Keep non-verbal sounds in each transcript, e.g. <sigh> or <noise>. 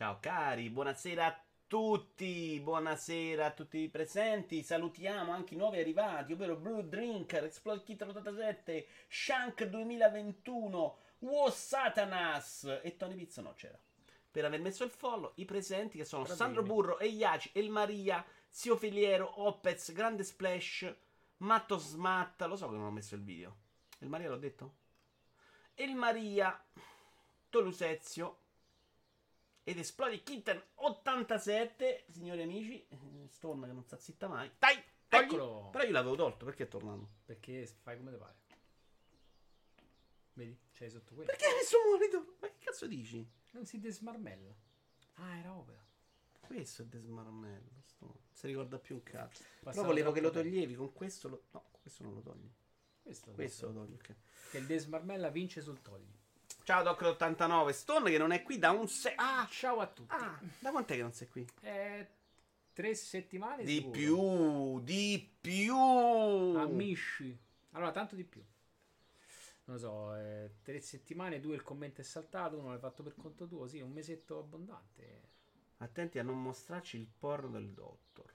Ciao cari, buonasera a tutti, buonasera a tutti i presenti. Salutiamo anche i nuovi arrivati, ovvero Blue Drinker, Exploit Kit 87, Shank 2021, Wo Satanas e Tony Pizzo no c'era. Per aver messo il follow, i presenti che sono Bravini. Sandro Burro, Eiaci, El Maria, Zio Filiero, Opez, Grande Splash, Matto Smatta, lo so che non ho messo il video. El Maria l'ho detto? El Maria, Tolusezio ed Esplode Kitten 87, signori amici. Eh, Stone che non sta zitta mai. Dai, togli! Eccolo. Però io l'avevo tolto, perché è tornato? Perché fai come te pare. Vedi? C'hai sotto quello. Perché hai messo un monito? Ma che cazzo dici? Non si desmarmella. Ah, era opera. Questo è desmarmello. Stone. Non si ricorda più un cazzo. Però Passava volevo che lo toglievi con questo. Lo... No, questo non lo togli. Questo, Questo lo togli, ok. Che il desmarmella vince sul togli. Ciao Doc89. Stone che non è qui da un se... Ah, ciao a tutti. Ah, da quant'è che non sei qui? Eh, tre settimane Di sicuro. più, di più. Amici. Allora, tanto di più. Non lo so, eh, tre settimane, due il commento è saltato, uno l'hai fatto per conto tuo, sì, un mesetto abbondante. Attenti a non mostrarci il porno del dottor.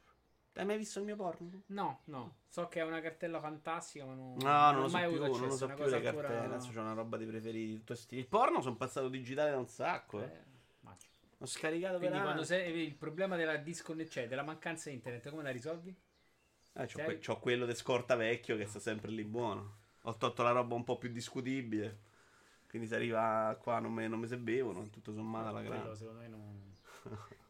Hai mai visto il mio porno? No, no, so che è una cartella fantastica, ma non, No, non ho lo so mai più, avuto non lo so più cosa le ancora- cartelle. Adesso c'è una roba di preferiti. Tutto sti- Il porno sono passato digitale da un sacco. eh. Eh. Ho scaricato Quindi per quando sei il problema della disconnessione, cioè della mancanza di internet, come la risolvi? Eh, c'ho, que- c'ho quello di scorta vecchio che sta sempre lì buono. Ho tolto la roba un po' più discutibile. Quindi se arriva qua non me, non me se bevono. Tutto sommato alla Quello grande. secondo me non... <laughs>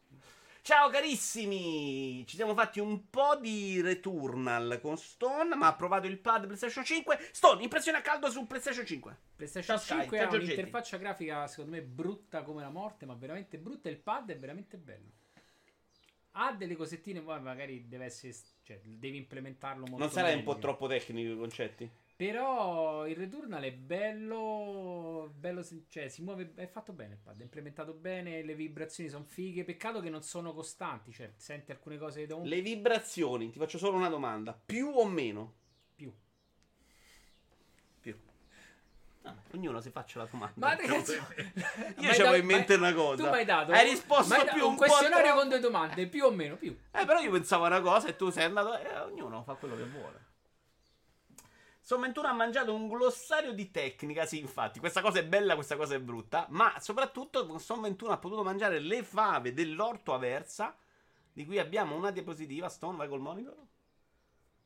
Ciao carissimi! Ci siamo fatti un po' di Returnal con Stone, ma ha provato il pad PlayStation 5. Stone, impressione a caldo su PlayStation 5. PlayStation Sky, 5 ciao, ha un'interfaccia grafica secondo me brutta come la morte, ma veramente brutta. Il pad è veramente bello. Ha delle cosettine, poi magari deve essere, cioè, devi implementarlo molto Non sarai un po' troppo tecnico i concetti? Però il Returnal è bello, bello cioè si muove, è fatto bene il pad, è implementato bene, le vibrazioni sono fighe, peccato che non sono costanti, cioè senti alcune cose da un Le vibrazioni, ti faccio solo una domanda. Più o meno? più. Più. Vabbè, ognuno si faccia la domanda. Ma così. <laughs> m'hai Io <laughs> c'avevo dato- in mente una cosa. Tu mi hai dato Hai risposto da- più un, un po' questionario troppo. con due domande, più o meno, più. Eh, però io pensavo a una cosa e tu sei andato. Eh, ognuno fa quello che vuole. Sommentura ha mangiato un glossario di tecnica. Sì, infatti, questa cosa è bella, questa cosa è brutta. Ma soprattutto, con Sommentura ha potuto mangiare le fave dell'orto aversa. Di cui abbiamo una diapositiva. Stone, vai col monitor.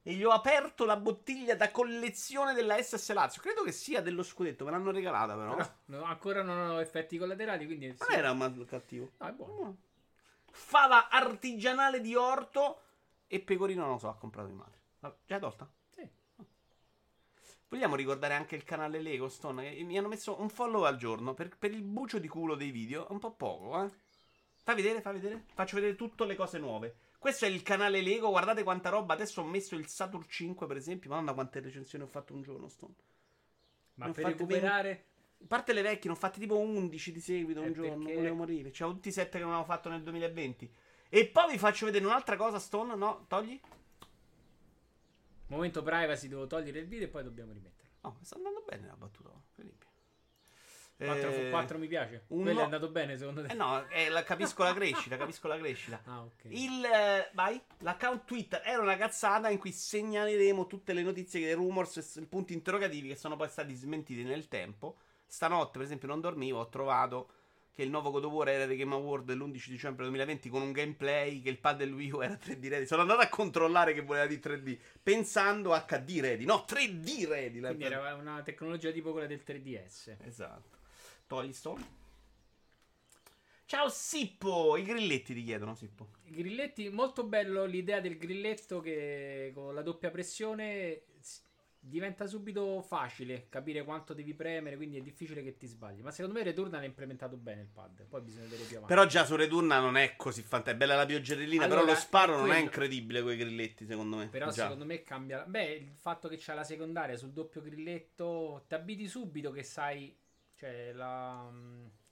E gli ho aperto la bottiglia da collezione della SS Lazio. Credo che sia dello scudetto, me l'hanno regalata, però. Però no, ancora non ho effetti collaterali, quindi Non sì. era mal cattivo. No, è buono. Fava artigianale di orto e pecorino non lo so, ha comprato di madre. Già tolta? Vogliamo ricordare anche il canale Lego Stone? Che mi hanno messo un follow al giorno per, per il bucio di culo dei video. Un po' poco, eh. Fai vedere, fai vedere. Faccio vedere tutte le cose nuove. Questo è il canale Lego. Guardate quanta roba. Adesso ho messo il Saturn 5, per esempio. Madonna, quante recensioni ho fatto un giorno, Stone. Ma ho per fatte recuperare A parte le vecchie, ne ho fatti tipo 11 di seguito un Eh, giorno. perché- Volevo morire. C'ho tutti i 7 che non avevo fatto nel 2020. E poi vi faccio vedere un'altra cosa, Stone. No, togli. Momento privacy devo togliere il video e poi dobbiamo rimetterlo. No, sta andando bene la battuta. Incredibile. 4, Eh, mi piace. un Quello è andato bene secondo te? Eh no, eh, la- capisco la crescita, capisco la crescita. <laughs> Ah, ok. Il, eh, vai, l'account Twitter era una cazzata in cui segnaleremo tutte le notizie, dei rumors e i punti interrogativi che sono poi stati smentiti nel tempo. Stanotte, per esempio, non dormivo, ho trovato che il nuovo God of War era The Game Award dell'11 dicembre 2020 con un gameplay che il pad del Wii U era 3D ready. Sono andato a controllare che voleva dire 3D, pensando HD ready. No, 3D ready. Quindi era una tecnologia tipo quella del 3DS. Esatto. Togli Stone. Ciao Sippo, i grilletti ti chiedono Sippo. I grilletti, molto bello l'idea del grilletto che con la doppia pressione diventa subito facile capire quanto devi premere, quindi è difficile che ti sbagli. Ma secondo me Returnal ha implementato bene il pad, poi bisogna vedere più avanti. Però già su Redurna non è così fantastica. È bella la pioggerellina, Allora, però lo sparo è non è quello. incredibile con i grilletti, secondo me. Però Già. secondo me cambia. Beh, il fatto che c'è la secondaria sul doppio grilletto, ti abiti subito che sai, cioè la,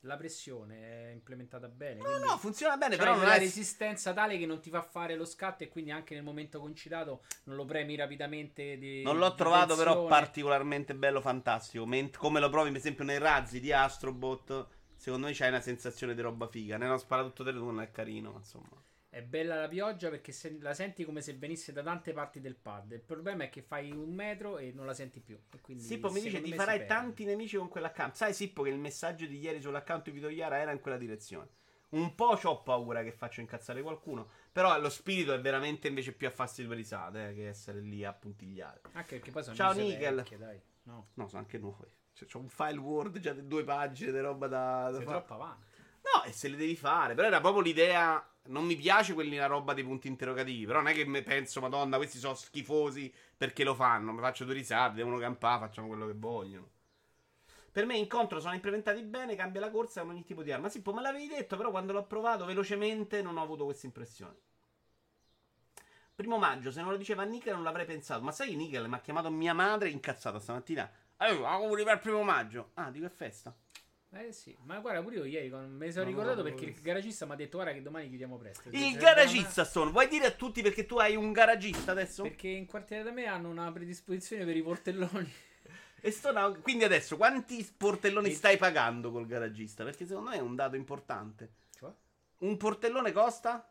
la pressione è implementata bene. No, no, funziona bene, però non è... resistenza tale che non ti fa fare lo scatto e quindi anche nel momento concitato non lo premi rapidamente. Di, Non l'ho di trovato però tensione. particolarmente bello, fantastico. Ment- come lo provi, per esempio, nei razzi di Astrobot, secondo me c'hai una sensazione di roba figa. Ne ho sparato tutto delle non è carino, ma insomma. È bella la pioggia perché se- la senti come se venisse da tante parti del pad. Il problema è che fai un metro e non la senti più. Quindi, Sippo mi dice ti farai tanti nemici con quell'account. Sai Sippo che il messaggio di ieri sull'account di Vito Iara era in quella direzione. Un po' ho paura che faccio incazzare qualcuno. Però lo spirito è veramente invece più a farsi due risate eh, che essere lì a puntigliare. Anche perché poi sono Ciao, Nigel. vecchie, dai. No, No, sono anche nuovi. Cioè, c'ho un file Word già di due pagine di roba da, da sei fare. troppo avanti. No, e se le devi fare. Però era proprio l'idea. Non mi piace quelli la roba dei punti interrogativi. Però non è che penso, Madonna, questi sono schifosi perché lo fanno. Mi faccio due risate, devono campare, facciamo quello che vogliono. Per me, incontro sono implementati bene, cambia la corsa con ogni tipo di arma. Sì, poi me l'avevi detto, però quando l'ho provato velocemente non ho avuto questa impressione. Primo maggio, se non lo diceva Nickel non l'avrei pensato. Ma sai, Nickel mi ha chiamato mia madre incazzata stamattina. Eh, auguri per il primo maggio. Ah, dico è festa. Eh sì, ma guarda pure io ieri con- me ne sono No, ricordato no, perché il garagista mi ha detto guarda che domani chiudiamo presto. Il Se- garagista, Stone. Vuoi dire a tutti perché tu hai un garagista adesso? Perché in quartiere da me hanno una predisposizione per i portelloni. <laughs> E ha- Quindi adesso quanti portelloni E- stai pagando col garagista? Perché secondo me è un dato importante. Cioè? Un portellone costa?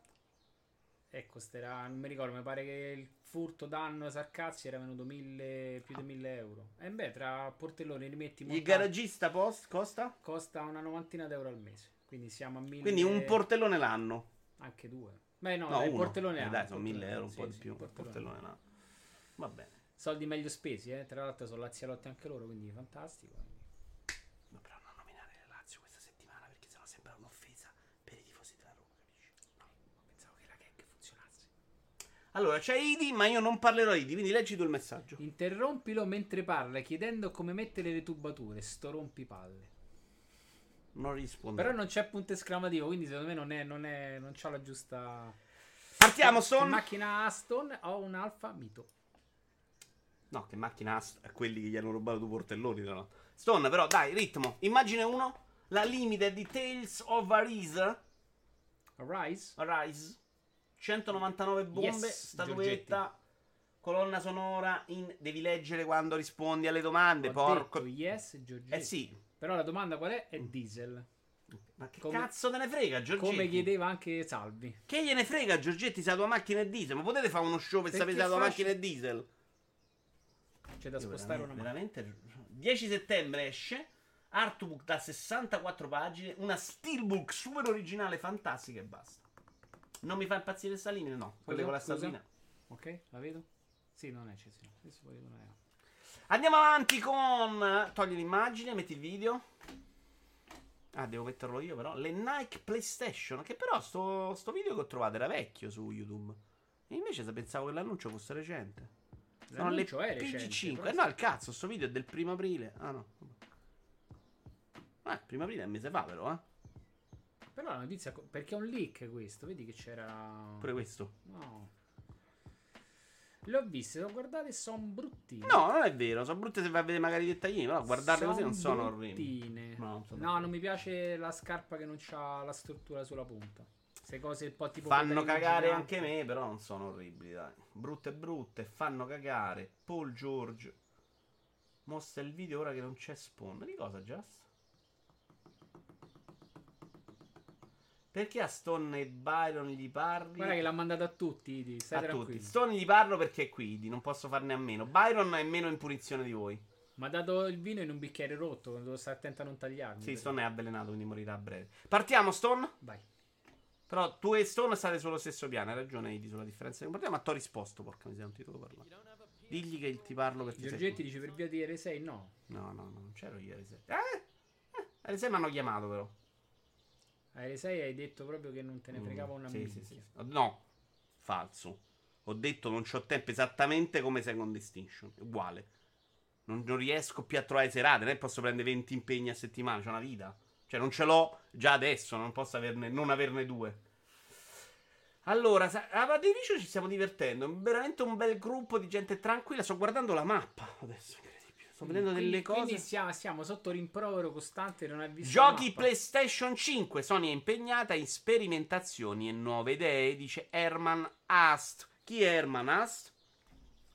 Ecco, costerà, non mi ricordo, mi pare che il furto danno Sarcazzi era venuto mille, più di 1000 euro. E beh, tra portelloni rimetti Il garagista post costa? costa una novantina d'euro al mese. Quindi siamo a 1000 Quindi un portellone l'anno. anche due. Beh, no, No, dai, portellone Eh, ha, dai, sono portellone- 1000 euro, un sì, po' di sì, più. il portellone. portellone l'anno. Va bene. Soldi meglio spesi, eh. Tra l'altro sono lazialotti anche loro, quindi fantastico. No, però non nominare la Lazio questa settimana perché sennò sembra un'offesa per i tifosi della Roma, capisci? No, pensavo che la gag funzionasse. Allora, c'è Idi, ma io non parlerò Idi, quindi leggi tu il messaggio. Interrompilo mentre parla, chiedendo come mettere le tubature. Sto rompipalle. Non rispondo. Però non c'è punto esclamativo, quindi secondo me non è, non è, non c'ha la giusta. Partiamo, Che Stone. macchina Aston o un Alfa Mito. No, che macchina ast- a quelli che gli hanno rubato due portelloni. tra l'altro. Stone, però, dai, ritmo. Immagine uno. La limited di Tales of Arise. Rise? Arise. 199 bombe. Yes, statuetta. Colonna sonora. In... Devi leggere quando rispondi alle domande. Ho porco. detto yes, Giorgetti. Eh sì. Però la domanda qual è? È diesel. Ma che Come- cazzo te ne frega, Giorgetti? Come chiedeva anche Salvi. Che gliene frega, Giorgetti, se la tua macchina è diesel? Ma potete fare uno show per Perché sapere se la tua macchina è diesel? C'è da Io spostare una veramente, veramente 10 settembre esce Artbook da 64 pagine, una steelbook super originale, fantastica e basta. Non mi fa impazzire sta linea? No, quelle con la statuina. Ok, la vedo? Sì, non è era. Andiamo avanti con togli l'immagine, metti il video. Ah, devo metterlo io però. Le Nike PlayStation, che però sto, sto video che ho trovato era vecchio su YouTube. E invece pensavo che l'annuncio fosse recente. Sono le L'annuncio è recente, PG5. però Eh, no, il cazzo, sto video è del primo aprile. Ah no. Eh, primo aprile è un mese fa però, eh. Però la notizia. Perché è un leak questo. Vedi che c'era. Pure questo. No. Le ho viste, le ho guardate e sono bruttine. No, non è vero, sono brutte se vai a vedere magari i dettaglini, però guardarle Son così non sono orribili. bruttine. No, non No, non mi piace la scarpa che non ha la struttura sulla punta. Queste cose un po' tipo. Fanno cagare anche me, però non sono orribili, dai. Brutte brutte, fanno cagare. Paul George. Mostra il video ora che non c'è spawn. Di cosa, Just? Perché a Stone e Byron gli parli? Guarda che l'ha mandato a tutti. Idi, Stai a tranquillo. tutti. Stone gli parlo perché è qui, Idi, non posso farne a meno. Byron è meno in punizione di voi. Mi ha dato il vino in un bicchiere rotto. Devo stare attento a non tagliarmi. Sì, Stone è avvelenato, quindi morirà a breve. Partiamo, Stone? Vai. Però tu e Stone state sullo stesso piano, hai ragione Idi sulla differenza che portiamo, ma ti ho risposto, porca miseria, non ti devo parlare. Digli che ti parlo perché Giorgetti dice per via di R6 no. No, no, no, non c'ero ieri sera. Eh? eh ieri sera mi hanno chiamato però. A R6 hai detto proprio che non te ne fregava una Mm, sì, sì, sì. No, falso. Ho detto non c'ho tempo esattamente come Second Distinction, uguale. Non, non riesco più a trovare serate, non è che posso prendere 20 impegni a settimana, c'ho una vita. Cioè non ce l'ho già adesso, non posso averne, non averne due. Allora, a Vadivicio ci stiamo divertendo. È veramente un bel gruppo di gente tranquilla. Sto guardando la mappa adesso. Sto vedendo Quindi- delle cose. Quindi siamo, siamo sotto rimprovero costante. Non hai visto Giochi. PlayStation 5. Sony è impegnata in sperimentazioni e nuove idee, dice Herman Ast. Chi è Herman Ast?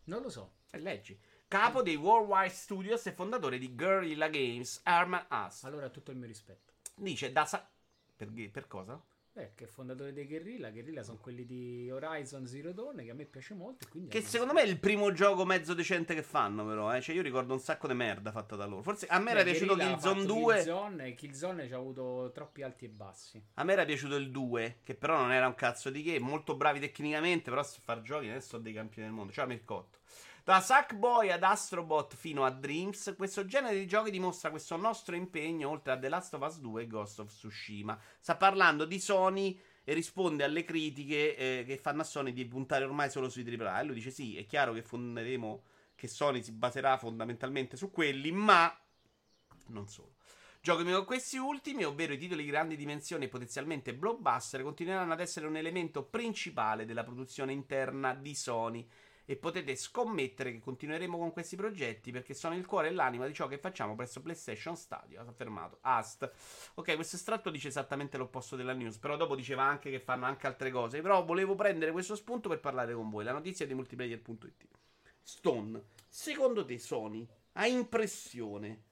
Non lo so. E leggi. Capo dei Worldwide Studios e fondatore di Guerrilla Games, Herman Ast. Allora tutto il mio rispetto. Dice da sa- per, per cosa? Beh, che è fondatore dei Guerrilla. Guerrilla sono quelli di Horizon Zero Dawn, che a me piace molto. Che secondo me è il primo gioco mezzo decente che fanno, però. Eh? Cioè, io ricordo un sacco di merda fatta da loro. Forse a me Beh, era piaciuto Killzone 2. Killzone, e Killzone ci ha avuto troppi alti e bassi. A me era piaciuto il 2, che però non era un cazzo di che. Molto bravi tecnicamente, però se far giochi adesso sono dei campioni del mondo. Ciao, Mircotto. Da Sackboy ad Astrobot fino a Dreams, questo genere di giochi dimostra questo nostro impegno oltre a The Last of Us 2 e Ghost of Tsushima. Sta parlando di Sony e risponde alle critiche eh, che fanno a Sony di puntare ormai solo sui AAA. E lui dice: Sì, è chiaro che fonderemo che Sony si baserà fondamentalmente su quelli, ma non solo. Giochi come questi ultimi, ovvero i titoli di grandi dimensioni e potenzialmente blockbuster, continueranno ad essere un elemento principale della produzione interna di Sony e potete scommettere che continueremo con questi progetti perché sono il cuore e l'anima di ciò che facciamo presso PlayStation Stadio. Ha affermato Ast. Ok, questo estratto dice esattamente l'opposto della news, però dopo diceva anche che fanno anche altre cose. Però volevo prendere questo spunto per parlare con voi. La notizia di multiplayer.it. Stone, secondo te Sony ha impressione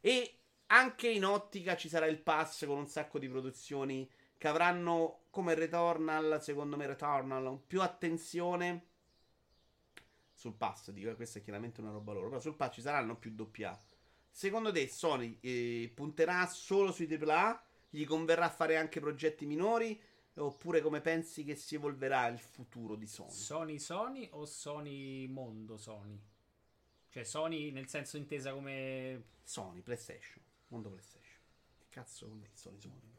e anche in ottica ci sarà il pass con un sacco di produzioni che avranno come Returnal, secondo me Returnal, più attenzione sul pass, dico, eh, questa è chiaramente una roba loro, però sul pass ci saranno più doppia. Secondo te Sony eh, punterà solo sui AAA? Gli converrà fare anche progetti minori? Oppure come pensi che si evolverà il futuro di Sony? Sony Sony o Sony Mondo Sony? Cioè Sony nel senso intesa come... Sony, PlayStation, Mondo PlayStation. Che cazzo dire Sony Sony?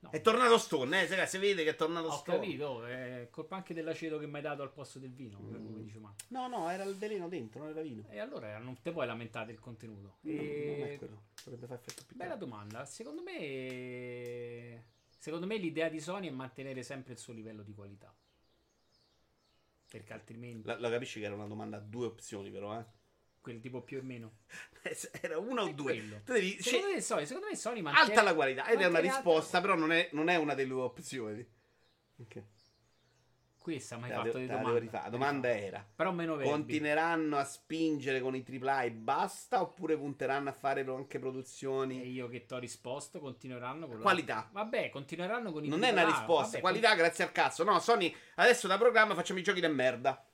No. È tornato Stone, eh, si vede che è tornato Ho Stone. Ho capito, è colpa anche dell'aceto che mi hai dato al posto del vino, mm. come dice Marco. No, no, era il veleno dentro, non era vino. E allora non te puoi lamentare del contenuto. No, e... Non è quello, potrebbe fare effetto più Bella domanda, secondo me... Secondo me l'idea di Sony è mantenere sempre il suo livello di qualità. Perché altrimenti... La, la capisci che era una domanda a due opzioni però, eh? Quel tipo più o meno. Era uno o due. Tu devi, secondo, me Sony, secondo me Sony mantiene, alta la qualità ed è una risposta, alta... però non è, non è, una delle due opzioni. Ok. Questa mai fatto di domanda. La domanda era: però meno verbi. continueranno a spingere con i AAA e basta? Oppure punteranno a fare anche produzioni? E io che ti ho risposto, continueranno con la qualità. Vabbè, continueranno con i non AAA. Non è una risposta. Vabbè, qualità, con... grazie al cazzo. No, Sony adesso da programma facciamo i giochi di merda.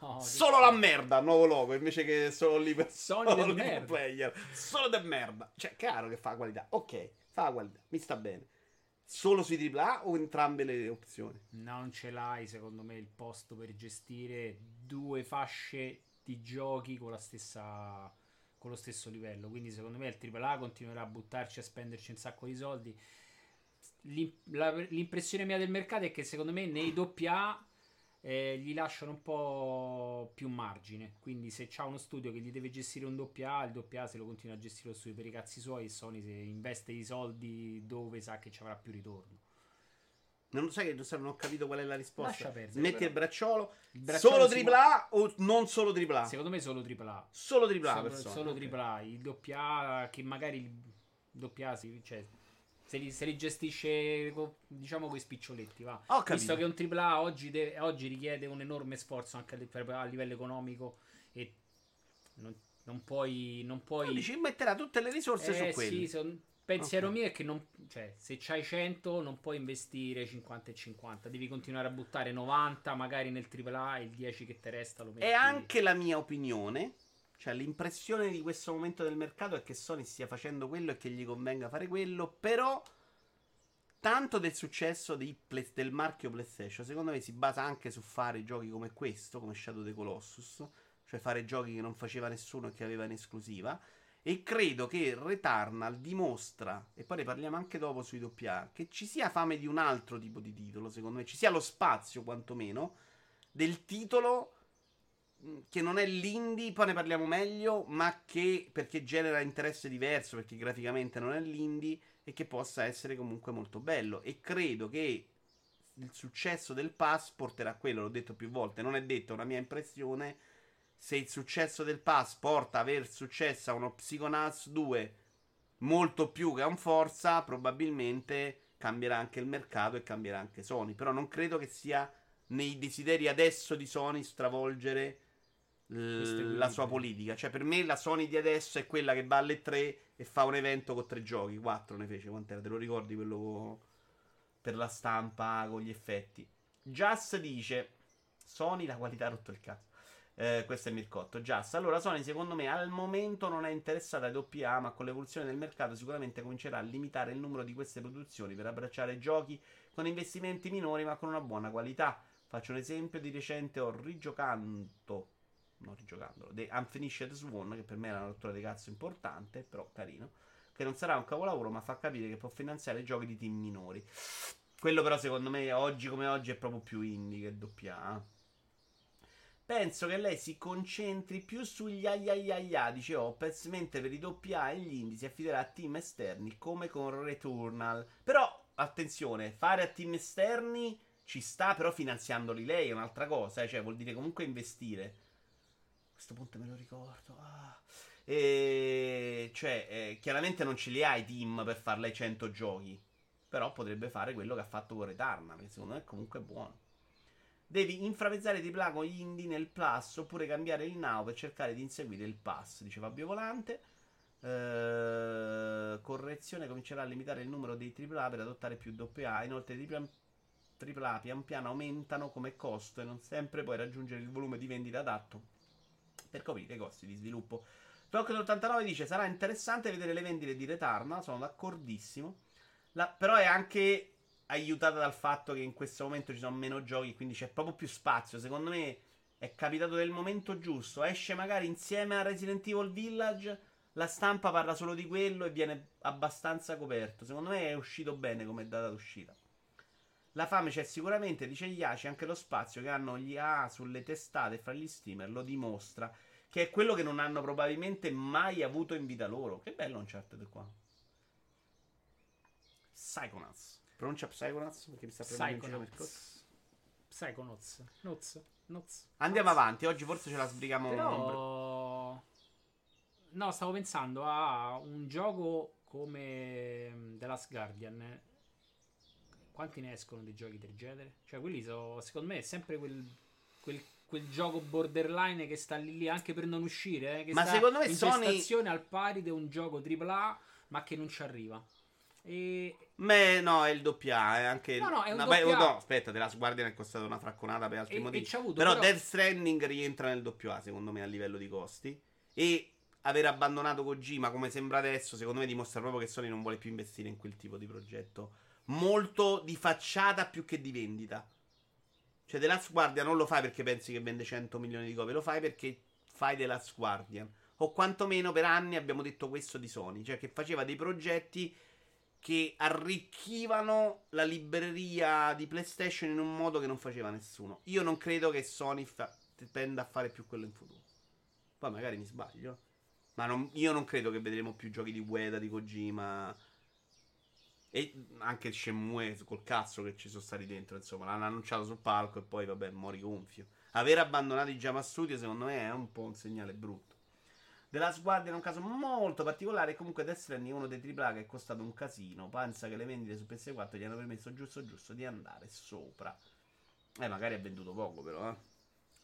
No, solo la merda, nuovo logo, invece che solo lì per Sony del merda. player. Solo del merda. Cioè, chiaro che fa qualità. Ok, fa qualità, mi sta bene. Solo sui AAA o entrambe le opzioni? Non ce l'hai, secondo me, il posto per gestire due fasce di giochi con la stessa con lo stesso livello. Quindi, secondo me, il AAA continuerà a buttarci a spenderci un sacco di soldi. L'impressione mia del mercato è che, secondo me, nei AA eh, gli lasciano un po' più margine. Quindi, se c'ha uno studio che gli deve gestire un doppia A, il doppia A se lo continua a gestire lo studio per i cazzi suoi. E Sony se investe i soldi dove sa che ci avrà più ritorno. Non sai che non ho capito qual è la risposta. Perdere. Metti il bracciolo. il bracciolo. Solo AAA può... o non solo AAA? Secondo me solo AAA. Solo AAA solo, solo okay. AAA. Il doppia che magari il doppia A si, cioè, se li, se li, gestisce diciamo con i spiccioletti va. visto che un AAA oggi, deve, oggi richiede un enorme sforzo anche a livello economico e non, non puoi non puoi dici metterà tutte le risorse eh, su quelli sì, son, pensiero okay. mio è che non, cioè, se c'hai 100 non puoi investire 50 e 50 devi continuare a buttare 90 magari nel AAA e il 10 che ti resta lo metti è anche la mia opinione cioè, l'impressione di questo momento del mercato è che Sony stia facendo quello e che gli convenga fare quello, però tanto del successo play- del marchio PlayStation, secondo me si basa anche su fare giochi come questo, come Shadow of the Colossus, cioè fare giochi che non faceva nessuno e che aveva in esclusiva. E credo che Returnal dimostra, e poi ne parliamo anche dopo sui doppia, che ci sia fame di un altro tipo di titolo, secondo me, ci sia lo spazio quantomeno del titolo che non è l'indie, poi ne parliamo meglio, ma che perché genera interesse diverso, perché graficamente non è l'indie e che possa essere comunque molto bello. E credo che il successo del pass porterà a quello, l'ho detto più volte, non è detto, è una mia impressione. Se il successo del pass porta a aver successo a uno Psychonauts 2 molto più che a un Forza, probabilmente cambierà anche il mercato e cambierà anche Sony. Però non credo che sia nei desideri adesso di Sony stravolgere la sua politica. Cioè, per me la Sony di adesso è quella che va alle 3 e fa un evento con tre giochi. Quattro ne fece. Quant'era? Te lo ricordi quello per la stampa con gli effetti? Just dice: Sony la qualità ha rotto il cazzo. Eh, questo è Mircotto. Just. Allora, Sony, secondo me, al momento non è interessata ai doppia ma con l'evoluzione del mercato sicuramente comincerà a limitare il numero di queste produzioni per abbracciare giochi con investimenti minori ma con una buona qualità. Faccio un esempio di recente, ho rigiocato non rigiocandolo, The Unfinished Swan, che per me era una rottura di cazzo importante, però carino, che non sarà un capolavoro, ma fa capire che può finanziare giochi di team minori. Quello però secondo me oggi come oggi è proprio più indie che doppia. Eh. Penso che lei si concentri più sugli aiaiaia, dice Opez, mentre per i doppia e gli indie si affiderà a team esterni come con Returnal. Però, attenzione, fare a team esterni ci sta, però finanziandoli lei è un'altra cosa, eh? cioè vuol dire comunque investire questo punto me lo ricordo. Ah. E cioè, eh, chiaramente non ce li hai team per farle 100 giochi. Però potrebbe fare quello che ha fatto con Returnal, che secondo me comunque è buono. Devi infravezzare di gli indie nel plus oppure cambiare il now per cercare di inseguire il pass, dice Fabio Volante. Uh, correzione comincerà a limitare il numero dei AAA per adottare più AA. Inoltre i AAA pian piano aumentano come costo e non sempre puoi raggiungere il volume di vendita adatto per coprire i costi di sviluppo. Rocket89 dice: Sarà interessante vedere le vendite di Returnal. Sono d'accordissimo. La, però è anche aiutata dal fatto che in questo momento ci sono meno giochi, quindi c'è proprio più spazio. Secondo me è capitato nel momento giusto. Esce magari insieme a Resident Evil Village. La stampa parla solo di quello e viene abbastanza coperto. Secondo me è uscito bene come data d'uscita. La fame c'è sicuramente, dice Iaci, anche lo spazio che hanno gli A sulle testate fra gli steamer lo dimostra. Che è quello che non hanno probabilmente mai avuto in vita loro. Che bello Uncharted qua. Psychonauts. Pronuncia Psychonauts perché mi sta prendendo in Psychonauts. Nuts. Nuts. Andiamo avanti, oggi forse ce la sbrighiamo. Però... No, stavo pensando a un gioco come The Last Guardian quanti ne escono di giochi del genere? Cioè, quelli sono, secondo me, è sempre quel, quel, quel gioco borderline che sta lì, lì anche per non uscire. Eh, che ma secondo me in Sony. al pari di un gioco AAA, ma che non ci arriva. E... Beh, no, è il doppia, è anche. No, no, è un no, doppia... beh, no, aspetta, The Last Guardian è costato una fracconata per altri e, motivi. E avuto, però, però Death Stranding rientra nel doppia, secondo me, a livello di costi. E aver abbandonato Kojima, come sembra adesso, secondo me dimostra proprio che Sony non vuole più investire in quel tipo di progetto molto di facciata più che di vendita. Cioè, The Last Guardian non lo fai perché pensi che vende 100 milioni di copie, lo fai perché fai The Last Guardian. O quantomeno per anni abbiamo detto questo di Sony, cioè che faceva dei progetti che arricchivano la libreria di PlayStation in un modo che non faceva nessuno. Io non credo che Sony fa- tenda a fare più quello in futuro. Poi magari mi sbaglio. Ma non, io non credo che vedremo più giochi di Ueda, di Kojima e anche Shenmue col cazzo che ci sono stati dentro, insomma, l'hanno annunciato sul palco e poi, vabbè, mori gonfio. Aver abbandonato i Jama Studio, secondo me, è un po' un segnale brutto. The Last Guardian è un caso molto particolare. Comunque, Death Stranding è uno dei AAA che è costato un casino. Pensa che le vendite su PS4 gli hanno permesso giusto giusto di andare sopra. Eh, magari ha venduto poco, però. Eh.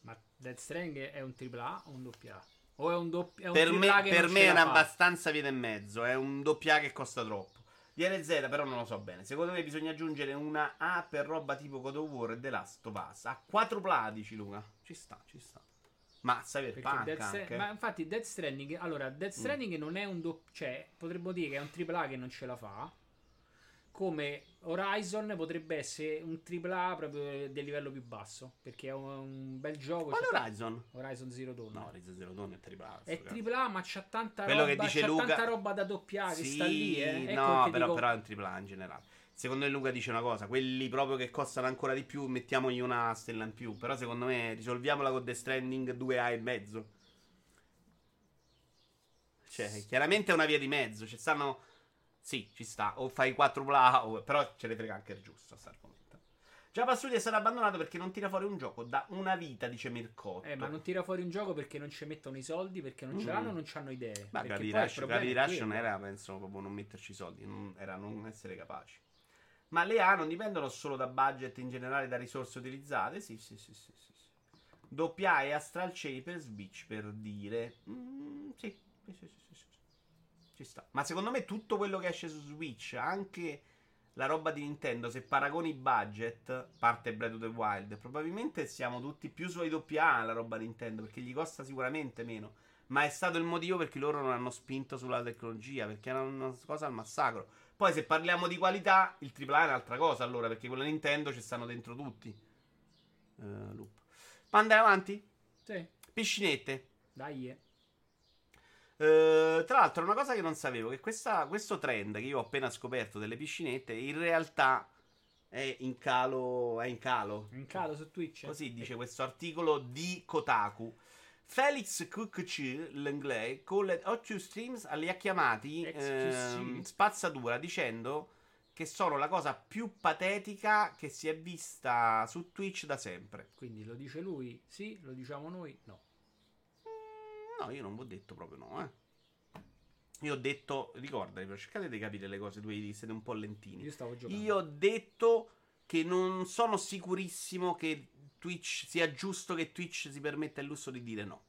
Ma Death Stranding è un AAA o un doppia? O è un doppia? Per me, per me è abbastanza via e mezzo. È un doppia che costa troppo. DLZ però non lo so bene. Secondo me bisogna aggiungere una A per roba tipo God of War e The Last of Us. A quattro pladici, Luca. Ci sta, ci sta. Ma Cyberpunk Death anche. Ma infatti Death Stranding... Allora, Death mm. Stranding mm. non è un doppio... Cioè, potremmo dire che è un AAA che non ce la fa come Horizon potrebbe essere un AAA proprio del livello più basso perché è un, bel gioco. Qual Horizon? Horizon Zero Dawn. No, Horizon Zero Dawn è AAA. È AAA, ma c'ha tanta Quello roba, che dice c'ha Luca... tanta roba da doppiare che sta lì, eh. Ecco no, però, dico... però è un AAA in generale. Secondo me Luca dice una cosa, quelli proprio che costano ancora di più, mettiamogli una stella in più. Però secondo me risolviamola con The Stranding 2A e mezzo. Cioè, chiaramente è una via di mezzo. Ci stanno sì, ci sta. O fai 4 bla, o... però ce ne frega anche il giusto a questo argomento. Java Studio è stato abbandonato perché non tira fuori un gioco da una vita, dice Mircotto. Eh, ma non tira fuori un gioco perché non ci mettono i soldi, perché non mm. ce l'hanno, non hanno idee. Ma Gravity Rush, Gravity Rush non era, penso, proprio non metterci i soldi, non, era non essere capaci. Ma le A non dipendono solo da budget in generale, da risorse utilizzate? Sì, sì, sì, sì, sì. sì. Doppia A e Astral Chain per Switch, per dire. Mm, sì, sì, sì, sì. Ci sta. Ma secondo me tutto quello che esce su Switch, anche la roba di Nintendo, se paragoni i budget, parte Breath of the Wild, probabilmente siamo tutti più suoi AA la roba Nintendo, perché gli costa sicuramente meno. Ma è stato il motivo perché loro non hanno spinto sulla tecnologia, perché era una cosa al massacro. Poi se parliamo di qualità, il AAA è un'altra cosa allora, perché quella Nintendo ci stanno dentro tutti. Uh, loop. Ma andare avanti? Sì. Piscinette. Dai. Eh. Uh, tra l'altro, una cosa che non sapevo: che questa, questo trend che io ho appena scoperto delle piscinette, in realtà è in calo. È in calo. In calo su Twitch. Così dice questo articolo di Kotaku. Felix Kukc, l'inglese, con le 8 streams li ha chiamati eh, spazzatura dicendo che sono la cosa più patetica che si è vista su Twitch da sempre. Quindi lo dice lui, sì, lo diciamo noi, no. No, io non vi ho detto proprio no, eh. Io ho detto, ricordati, cercate di capire le cose, due siete un po' lentini. Io stavo giocando. Io ho detto che non sono sicurissimo che Twitch sia giusto che Twitch si permetta il lusso di dire no.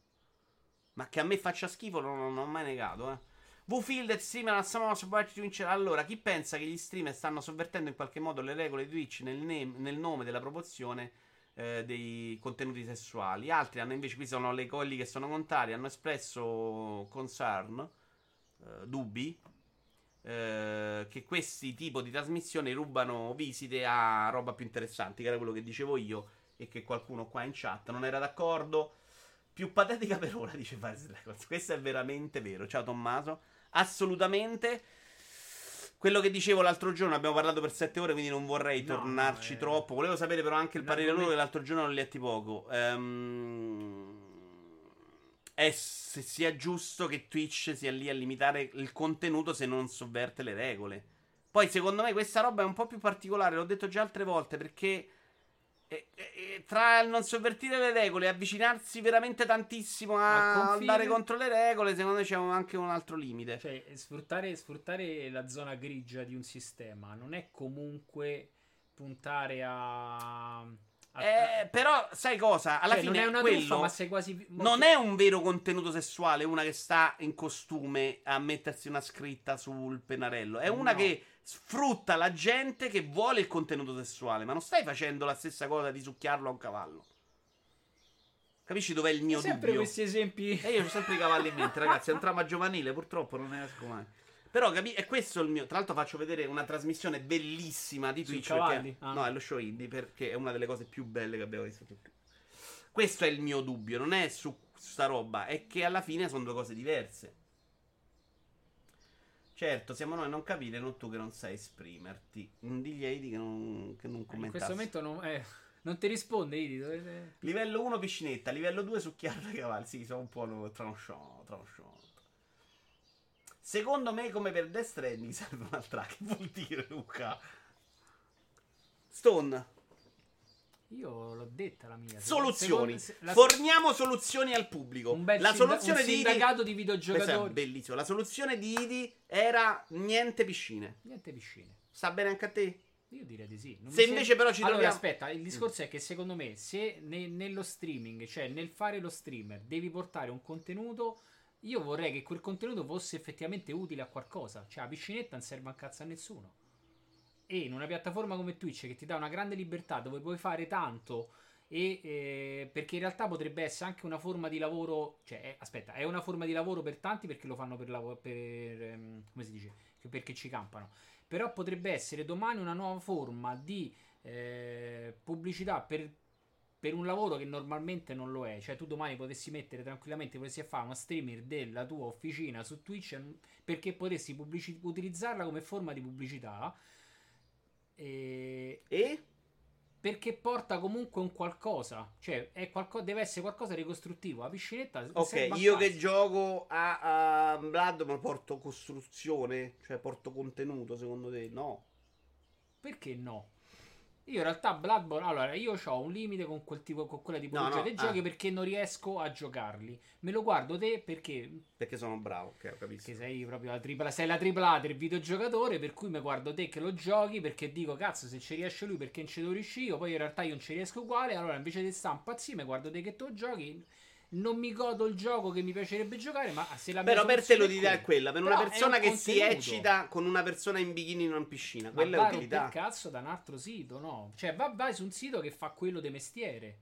Ma che a me faccia schifo non, non ho mai negato, eh. V-Field streamer al Summer of Twitch. Allora, chi pensa che gli streamer stanno sovvertendo in qualche modo le regole di Twitch nel, ne- nel nome della proporzione eh, dei contenuti sessuali. Altri hanno invece, qui sono le, quelli che sono contrari, hanno espresso concern, eh, dubbi, eh, che questi tipi di trasmissioni rubano visite a roba più interessanti, che era quello che dicevo io e che qualcuno qua in chat non era d'accordo. Più patetica per ora, <laughs> dice Fares Records. Questo è veramente vero. Ciao Tommaso. Assolutamente. Quello che dicevo l'altro giorno, abbiamo parlato per sette ore, quindi non vorrei no, tornarci no, troppo. Volevo sapere però anche il parere loro, che l'altro giorno l'ho letti poco. Um, è se sia giusto che Twitch sia lì a limitare il contenuto se non sovverte le regole. Poi, secondo me, questa roba è un po' più particolare, l'ho detto già altre volte, perché e, e, tra il non sovvertire le regole e avvicinarsi veramente tantissimo a andare contro le regole, secondo me c'è anche un altro limite. Cioè, sfruttare, sfruttare la zona grigia di un sistema non è comunque puntare a eh, però, sai cosa? Alla cioè, fine non è una quello truffa, quasi. Non è un vero contenuto sessuale. Una che sta in costume a mettersi una scritta sul pennarello. È una no. che sfrutta la gente che vuole il contenuto sessuale. Ma non stai facendo la stessa cosa di succhiarlo a un cavallo. Capisci dov'è il mio sempre dubbio? questi esempi. E io ho sempre i cavalli in mente, ragazzi. È un trama giovanile, purtroppo non ne esco mai. Però capi- è questo il mio. Tra l'altro, faccio vedere una trasmissione bellissima di Twitch. Perché, ah. No, è lo show indie perché è una delle cose più belle che abbiamo visto tutti. Questo è il mio dubbio. Non è su sta roba, è che alla fine sono due cose diverse. Certo, siamo noi a non capire, non tu che non sai esprimerti. Non digli a Idi che non, che non commentassi. In questo momento non, eh, non ti risponde Idi. Dovete... Livello 1 piscinetta, livello 2 succhiare i cavalli. Sì, sono un po' tranchant, tranchant. Secondo me, come per Death Stranding, serve un'altra. <laughs> Che vuol dire, Luca? Stone. Io l'ho detta la mia. Soluzioni. Secondo, la... Forniamo soluzioni al pubblico. Un bel la soluzione un di sindacato Idi... di videogiocatori. Bellissimo. La soluzione di Idi era niente piscine. Niente piscine. Sta bene anche a te? Io direi di sì. Non se invece sembra... però ci allora, troviamo... aspetta, il discorso mm. è che secondo me se ne, nello streaming, cioè nel fare lo streamer, devi portare un contenuto io vorrei che quel contenuto fosse effettivamente utile a qualcosa. Cioè, la piscinetta non serve a cazzo a nessuno. E in una piattaforma come Twitch che ti dà una grande libertà dove puoi fare tanto. E, eh, perché in realtà potrebbe essere anche una forma di lavoro. Cioè, è, aspetta, è una forma di lavoro per tanti perché lo fanno per, lavoro, per ehm, come si dice? Perché ci campano. Però potrebbe essere domani una nuova forma di eh, pubblicità per per un lavoro che normalmente non lo è. Cioè, tu domani potessi mettere tranquillamente, potessi fare una streamer della tua officina su Twitch perché potessi pubblici- utilizzarla come forma di pubblicità. E... e? Perché porta comunque un qualcosa, cioè qualco- deve essere qualcosa di costruttivo. La piscinetta. Ok, io che gioco a, a ma porto costruzione, cioè porto contenuto, secondo te? No. Perché no? Io in realtà Bloodborne, allora io ho un limite con quel tipo, con quella tipologia no, no, dei giochi ah. perché non riesco a giocarli. Me lo guardo te perché... Perché sono bravo, ok, capisco. Che sei proprio la tripla, sei la tripla del videogiocatore, per cui mi guardo te che lo giochi perché dico, cazzo, se ci riesce lui perché non ci devo riuscire io, poi in realtà io non ci riesco uguale, allora invece di sta impazzire, mi guardo te che tu giochi non mi godo il gioco che mi piacerebbe giocare, ma se la Però per te l'utilità è quella. Per una Però persona un che si eccita con una persona in bikini in piscina. Ma Quella è vai a utilità. rompere il cazzo da un altro sito, no? Cioè, va, vai su un sito che fa quello di mestiere.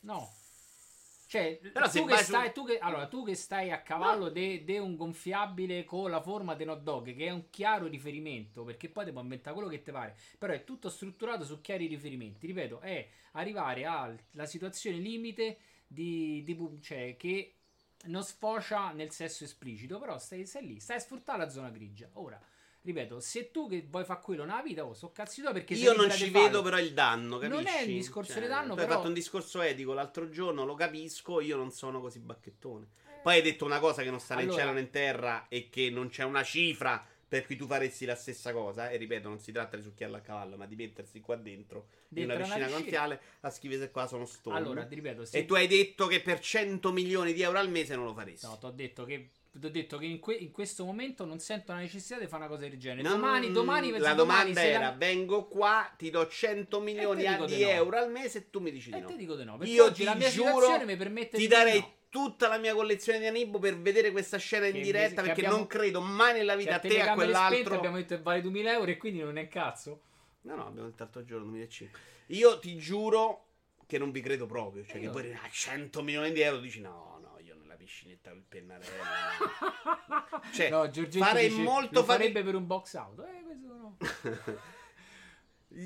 No. Cioè, Però se tu, che vai su- stai, tu, che, allora, tu che stai a cavallo di un gonfiabile con la forma di hot dog, che è un chiaro riferimento, perché poi ti può inventare quello che ti pare, però è tutto strutturato su chiari riferimenti. Ripeto, è arrivare alla situazione limite di, di pu- cioè, che non sfocia nel sesso esplicito, però stai, stai lì, stai a sfruttare la zona grigia. Ora, ripeto, se tu che vuoi fare quello nella vita, oh, so cazzi tuoi perché sei Io non ci vedo però il danno, capisci? Non è un discorso di danno, tu hai però- fatto un discorso etico l'altro giorno, lo capisco, io non sono così bacchettone. Poi hai detto una cosa che non sta né in Allora- cielo né in terra e che non c'è una cifra per cui tu faresti la stessa cosa. E ripeto, non si tratta di succhiarla a cavallo, ma di mettersi qua dentro, in Dentro una una piscina gonfiale a scrivere qua sono stone. Allora, ti ripeto, se E tu hai detto che per 100 milioni di euro al mese non lo faresti. No, ti ho detto che t'ho detto che in, que- in questo momento non sento la necessità di fare una cosa del genere. Non- domani, domani, la domani, domanda se era: la- vengo qua, ti do 100 milioni di di no. euro al mese e tu mi dici di E no. te dico di no. Perché Io ti la mia giuro, mi permette Ti di darei no. Tutta la mia collezione di Anibo per vedere questa scena in Che diretta invece- perché abbiamo- non credo mai nella vita Cioè, a te e a quell'altro. abbiamo detto che vale 2000 euro e quindi non è cazzo. No, no, abbiamo detto l'altro giorno 2005. Io ti giuro che non vi credo proprio. Cioè, Eh, che io- poi ah, 100 milioni di euro dici no, no, io nella piscinetta col pennarello. <laughs> Cioè, no, Giorgetti farei dice, molto lo fare- farebbe per un box auto. Eh, questo no. <laughs>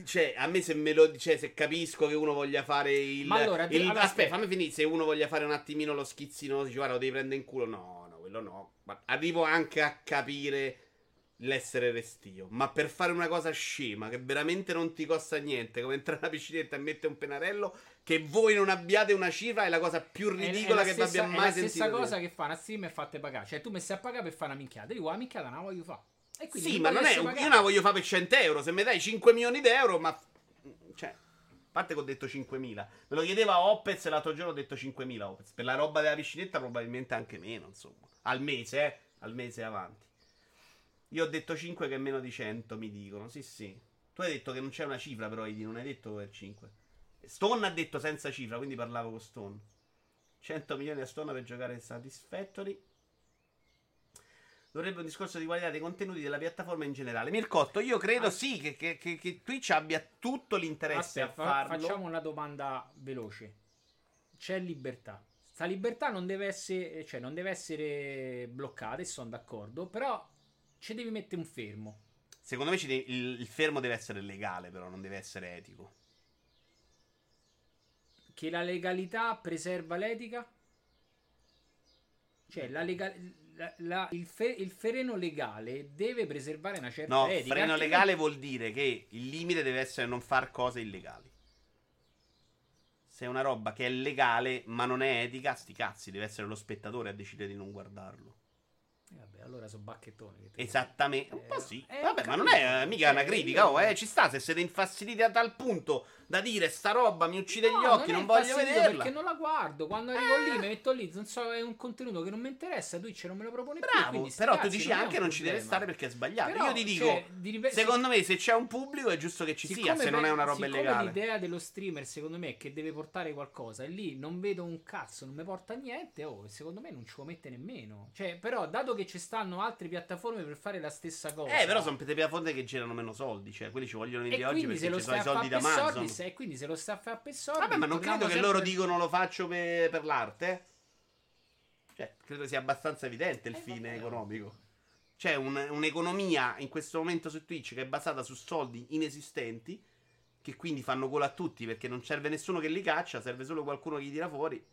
Cioè, a me se me lo dice, se capisco che uno voglia fare il. Ma allora, il- allora, aspetta, fammi finire. Se uno voglia fare un attimino lo schizzino, dice, guarda, lo devi prendere in culo. No, no, quello no. Ma arrivo anche a capire l'essere restio. Ma per fare una cosa scema, che veramente non ti costa niente, come entrare una piscinetta e mettere un pennarello, che voi non abbiate una cifra, è la cosa più È- è ridicola la che stessa- abbia è mai la sentito. stessa dire. cosa che fa una stream e fate pagare. Cioè, tu mi stai a pagare per fare una minchiata. Io la minchiata non la voglio fare. Sì, ma non è. pagare. Io la voglio fare per 100 euro. Se mi dai 5 milioni di euro, ma. Cioè. A parte che ho detto 5.000. Me lo chiedeva Opez e l'altro giorno ho detto 5.000 Opez. Per la roba della piscinetta probabilmente anche meno, insomma. Al mese, eh. Al mese avanti. Io ho detto 5 che è meno di 100, mi dicono. Sì, sì. Tu hai detto che non c'è una cifra, però Idi, non hai detto per 5. Stone ha detto senza cifra, quindi parlavo con Stone. 100 milioni a Stone per giocare Satisfactory. Dovrebbe un discorso di qualità dei contenuti della piattaforma in generale. Mircotto, io credo Ah. sì che, che- che- che Twitch abbia tutto l'interesse Aspetta, a fa- farlo. facciamo una domanda veloce. C'è libertà. Sta libertà non deve essere, cioè, non deve essere bloccata, e sono d'accordo, però ci devi mettere un fermo. Secondo me ci de- il, il fermo deve essere legale, però non deve essere etico. Che la legalità preserva l'etica? Cioè, la lega- la- la- il, fe- il freno legale deve preservare una certa No, etica. freno altrimenti- legale vuol dire che il limite deve essere non far cose illegali. Se è una roba che è legale ma non è etica, sti cazzi, deve essere lo spettatore a decidere di non guardarlo. Eh, Vabbè, allora sono bacchettoni. che te- Esattamente. Un po' sì. eh, Vabbè, ma non è eh, mica una Cioè, critica. io- Oh, eh, ci sta. Se siete infastiditi a tal punto da dire sta roba mi uccide No, gli occhi, è non, voglio vederla. Perché non la guardo. Quando arrivo Eh. lì, mi metto lì. Non so, è un contenuto che non mi interessa. Twitch non me lo propone più. Bravo, sti però tu dici non anche non ci deve stare perché è sbagliato. Però, Io ti dico, cioè, di ripe- secondo me, se c'è un pubblico è giusto che ci sia, se non è una roba illegale. l'idea dello streamer, secondo me, è che deve portare qualcosa. E lì non vedo un cazzo, non mi porta niente. Oh, secondo me non ci può mettere nemmeno. Cioè, però, dato che ci stanno altre piattaforme per fare la stessa cosa. Eh, però sono piattaforme che girano meno soldi. Cioè, quelli ci vogliono e vendere oggi perché lo ci sono i soldi da Amazon. E quindi se lo stai a fare per soldi. Vabbè, ma non credo che sempre- loro dicono lo faccio per, per l'arte. Cioè, credo sia abbastanza evidente il Eh, fine vabbè. economico. C'è un- un'economia in questo momento su Twitch che è basata su soldi inesistenti, che quindi fanno gola a tutti perché non serve nessuno che li caccia, serve solo qualcuno che li tira fuori.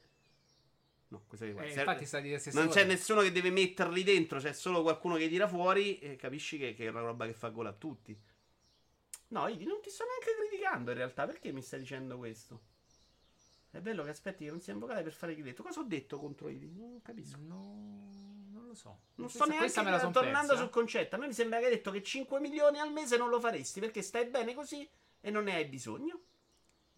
No, questo che Eh, serve- infatti, sta non c'è nessuno che deve metterli dentro, c'è solo qualcuno che tira fuori e capisci che, che è una roba che fa gola a tutti. No, Idi, non ti sto neanche criticando in realtà, perché mi stai dicendo questo? È bello che aspetti che non sia invocata per fare gridetto. Cosa ho detto contro Idi? Non capisco. No, non lo so. Non Questa- sto neanche me la son tornando persa. sul concetto. A me mi sembra che hai detto che 5 milioni al mese non lo faresti perché stai bene così e non ne hai bisogno.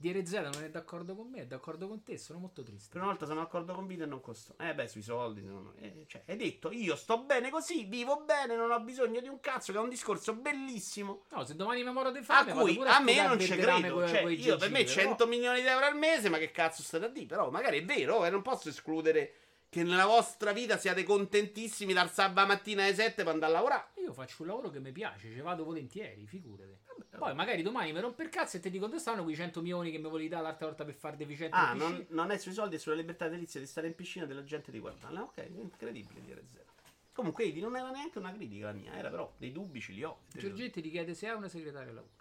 DRZ non è d'accordo con me, è d'accordo con te, sono molto triste. Per una volta sono d'accordo con Vito e non costo. Eh beh, sui soldi. No, eh, cioè, hai detto, io sto bene così, vivo bene, non ho bisogno di un cazzo, che è un discorso bellissimo. No, se domani mi moro di A fame, cui vado pure a a me non ci berberame credo. Cioè, coi io per me gengibre, 100 milioni di euro al mese, ma che cazzo state a dire? Però magari è vero, e non posso escludere che nella vostra vita siate contentissimi dal sabato mattina alle 7 per andare a lavorare. Io faccio un lavoro che mi piace, ci vado volentieri, figurate. Poi magari domani mi rompe il cazzo e ti dico dove stanno quei 100 milioni che mi volevi dare l'altra volta per far deficiente Ah, non, non è sui soldi, è sulla libertà delizia di stare in piscina della gente di guardarla. Ok, incredibile dire zero. Comunque, non era neanche una critica la mia, era però dei dubbi ce li ho. Giorgetti ti chiede se ha una segretaria lavoro.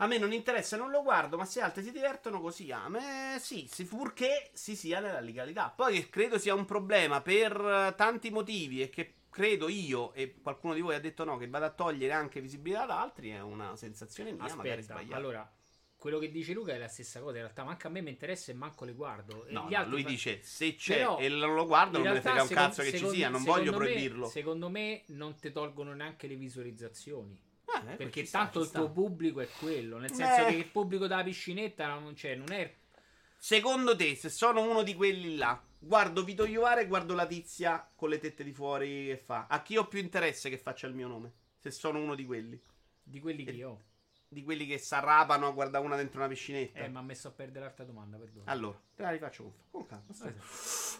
A me non interessa, non lo guardo, ma se altri si divertono così, a me sì, sì, purché si sia nella legalità. Poi che credo sia un problema per eh, tanti motivi e che credo io, e qualcuno di voi ha detto no, che vada a togliere anche visibilità ad altri, è una sensazione mia, magari Aspetta, sbagliata. allora, quello che dice Luca è la stessa cosa. In realtà, manca a me mi interessa e manco le guardo. No, no, lui fa- dice se c'è Però, e non lo guardo, non me ne frega un secon- cazzo che ci secondo- sia, non secondo voglio me- proibirlo. Secondo me non ti tolgono neanche le visualizzazioni. Eh, Perché sta, tanto ci il sta. tuo pubblico è quello. Nel senso Eh. che il pubblico della piscinetta non, cioè, non è. Secondo te, se sono uno di quelli là, guardo Vito Iovara e guardo la tizia con le tette di fuori che fa. A chi ho più interesse che faccia il mio nome? Se sono uno di quelli. Di quelli che io ho. Di quelli che s'arrapano a guardare una dentro una piscinetta. Eh, ma ha messo a perdere l'altra domanda, perdono. Allora, te la rifaccio con, con calma. sta- Eh,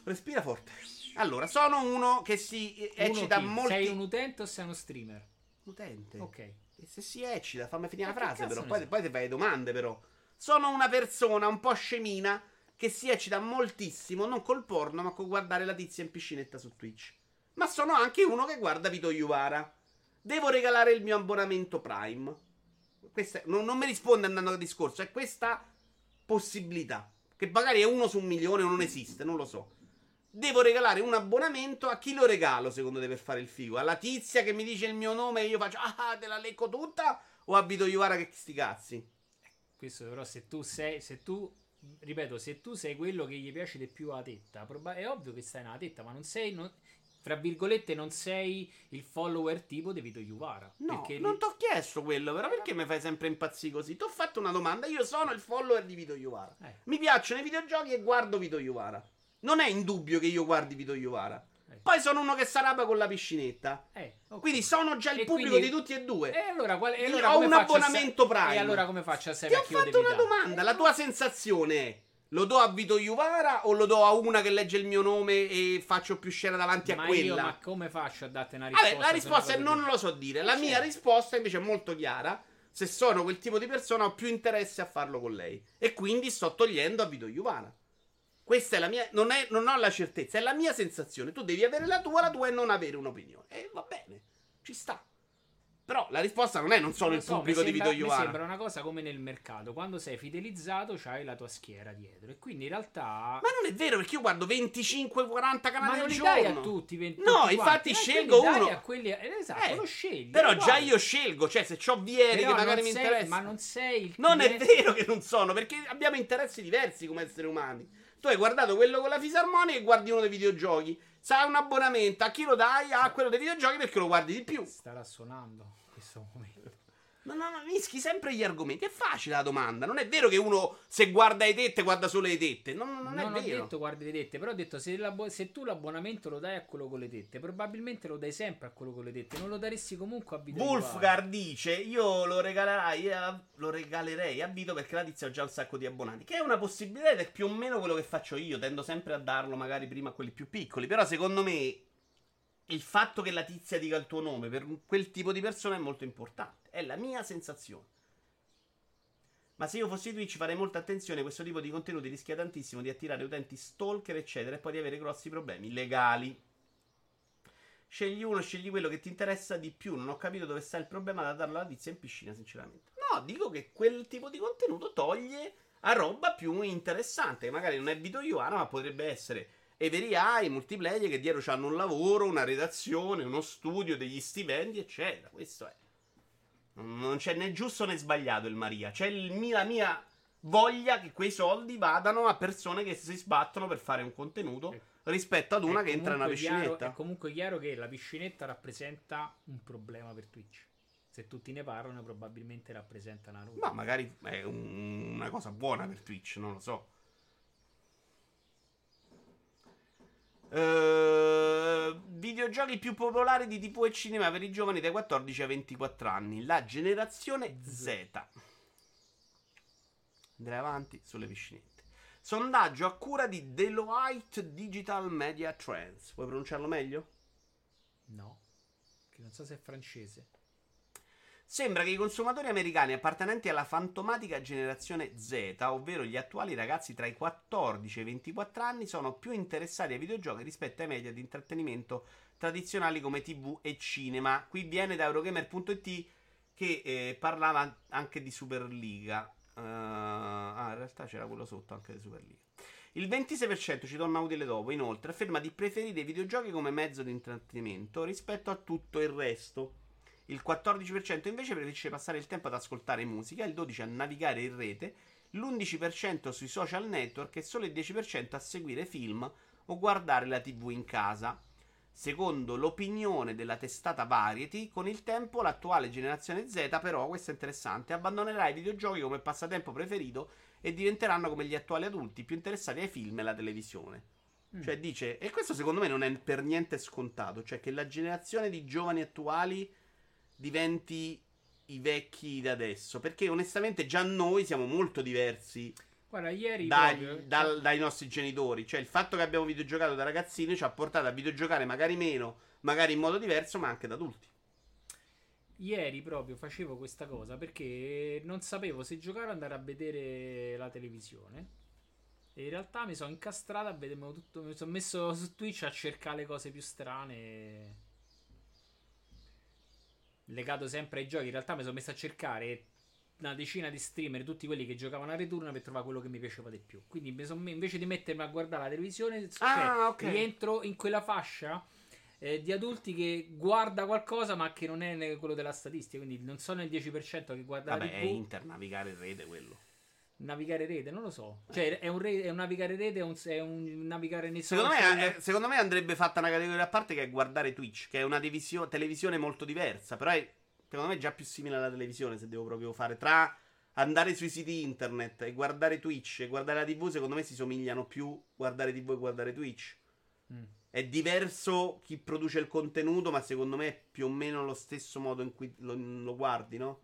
Respira forte. Allora, sono uno che si uno eccita chi? molti... Sei un utente o sei uno streamer? Utente. Ok. E se si eccita, fammi finire Ma la che frase, però. Poi, poi ti fai le domande, però. Sono una persona un po' scemina che si eccita moltissimo, non col porno, ma con guardare la tizia in piscinetta su Twitch. Ma sono anche uno che guarda Vito Iuvara. Devo regalare il mio abbonamento Prime. Questa, non, non mi risponde andando al discorso, è questa possibilità. Che magari è uno su un milione o non esiste, non lo so. Devo regalare un abbonamento a chi lo regalo, secondo te, per fare il figo? Alla tizia che mi dice il mio nome e io faccio, ah, te la lecco tutta? O a Vito Iuvara che sti cazzi? Questo però se tu sei, se tu, ripeto, se tu sei quello che gli piace di più a tetta, proba- è ovvio che stai nella tetta, ma non sei, non- fra virgolette, non sei il follower tipo di Vito Iuvara. No, non lì- ti ho chiesto quello, però perché mi fai sempre impazzire così? Ti ho fatto una domanda, io sono il follower di Vito Iuvara. Eh. Mi piacciono i videogiochi e guardo Vito Iuvara. Non è in dubbio che io guardi Vito Iuvara. Eh. Poi sono uno che s'arrabba con la piscinetta. Eh, ok. Quindi sono già il E pubblico quindi- di tutti e due. E allora, qual- e Io allora ho come un sa- abbonamento Prime. E allora come faccio a Ti sapere ho chi lo fatto una domanda. La tua sensazione è: lo do a Vito Iuvara o lo do a una che legge il mio nome e faccio più scena davanti ma a io, quella? ma come faccio a darti una risposta? Vabbè, la se risposta è non lo so dire. La mia risposta invece è molto chiara. Se sono quel tipo di persona ho più interesse a farlo con lei. E quindi sto togliendo a Vito Iuvara. Questa è la mia. Non, è- non ho la certezza, è la mia sensazione. Tu devi avere la tua, la tua e non avere un'opinione. E va bene, ci sta. Però la risposta non è non sono Non il so, pubblico mi di sembra, Vito mi Iuvara. sembra una cosa come nel mercato. Quando sei fidelizzato, c'hai la tua schiera dietro. E quindi in realtà. Ma non è vero perché io guardo 25-40 canali Ma non al giorno. dai a tutti, 20, No, tutti infatti. Eh, scelgo uno. A quelli, eh, esatto, Eh, lo scegli. Però è già io scelgo, cioè se ho Vieri che magari non mi sei- interessa. Ma non sei il Non è vero che non sono, perché abbiamo interessi diversi come esseri umani. Tu hai guardato quello con la fisarmonica e guardi uno dei videogiochi. Sai un abbonamento, a chi lo dai? A quello dei videogiochi perché lo guardi di più. Starà suonando in questo momento. No, no, no, mischi sempre gli argomenti. È facile la domanda. Non è vero che uno se guarda le tette guarda solo le tette. Non, non, Non, è ho vero. detto guardi le tette, però ho detto se, l'abbo- se tu l'abbonamento lo dai a quello con le tette, probabilmente lo dai sempre a quello con le tette, non lo daresti comunque a Vito. Wolfgar dice: Io lo, a- lo regalerei a Vito perché la tizia ha già un sacco di abbonati. Che è una possibilità ed è più o meno quello che faccio io. Tendo sempre a darlo magari prima a quelli più piccoli. Però secondo me il fatto che la tizia dica il tuo nome per quel tipo di persona è molto importante. È la mia sensazione. Ma se io fossi Twitch farei molta attenzione. Questo tipo di contenuti rischia tantissimo di attirare utenti stalker, eccetera, e poi di avere grossi problemi legali. Scegli uno, scegli quello che ti interessa di più. Non ho capito dove sta il problema da darlo alla tizia in piscina, sinceramente. No, dico che quel tipo di contenuto toglie a roba più interessante. Magari non è Vito Ioana, ma potrebbe essere Every Eye, multiplayer che dietro hanno un lavoro, una redazione, uno studio, degli stipendi, eccetera. Questo è. Non c'è né giusto né sbagliato il Maria. C'è il mi- la mia voglia che quei soldi vadano a persone che si sbattono per fare un contenuto Eh. rispetto ad una È che entra nella comunque chiaro- piscinetta. È comunque chiaro che la piscinetta rappresenta un problema per Twitch. Se tutti ne parlano, probabilmente rappresenta una roba. Ma magari è un- una cosa buona per Twitch, non lo so. Eh, videogiochi più popolari di TV e cinema per i giovani dai 14 ai 24 anni. La generazione Z. Andrei avanti sulle piscinette. Sondaggio a cura di Deloitte Digital Media Trends. Puoi pronunciarlo meglio? No. Che non so se è francese. Sembra che i consumatori americani appartenenti alla fantomatica generazione Z, ovvero gli attuali ragazzi tra i 14 e i 24 anni, sono più interessati ai videogiochi rispetto ai media di intrattenimento tradizionali come TV e cinema. Qui viene da Eurogamer.it che eh, parlava anche di Superliga. Uh, ah, in realtà c'era quello sotto anche di Superliga. Il 26% ci torna utile dopo, inoltre, afferma di preferire i videogiochi come mezzo di intrattenimento rispetto a tutto il resto. Il 14% invece preferisce passare il tempo ad ascoltare musica, il 12% a navigare in rete, l'11% sui social network e solo il 10% a seguire film o guardare la TV in casa. Secondo l'opinione della testata Variety, con il tempo l'attuale generazione Z, però, questo è interessante, abbandonerà i videogiochi come passatempo preferito e diventeranno come gli attuali adulti, più interessati ai film e alla televisione. Mm. Cioè dice, e questo secondo me non è per niente scontato, cioè che la generazione di giovani attuali diventi i vecchi da adesso. Perché onestamente già noi siamo molto diversi. Guarda, ieri dai, proprio, dal, cioè... dai nostri genitori. Cioè, il fatto che abbiamo videogiocato da ragazzini ci ha portato a videogiocare magari meno, magari in modo diverso, ma anche da adulti. Ieri proprio facevo questa cosa perché non sapevo se giocare o andare a vedere la televisione. E in realtà mi sono incastrato a vedere tutto. Mi sono messo su Twitch a cercare le cose più strane legato sempre ai giochi. In realtà mi sono messo a cercare una decina di streamer, tutti quelli che giocavano a Return per trovare quello che mi piaceva di più. Quindi son, invece di mettermi a guardare la televisione, ah, cioè, okay. rientro in quella fascia eh, di adulti che guarda qualcosa ma che non è quello della statistica. Quindi non sono il 10% che guarda Vabbè, la TV. è inter navigare in rete quello. Navigare rete, non lo so. Cioè, è un, re- è un navigare rete, è un, è un navigare nei secondo me, è, secondo me andrebbe fatta una categoria a parte che è guardare Twitch, che è una divisio- televisione molto diversa. Però è secondo me è già più simile alla televisione se devo proprio fare. Tra andare sui siti internet e guardare Twitch e guardare la TV, secondo me si somigliano più guardare TV e guardare Twitch. Mm. È diverso chi produce il contenuto, ma secondo me è più o meno lo stesso modo in cui lo, lo guardi, no?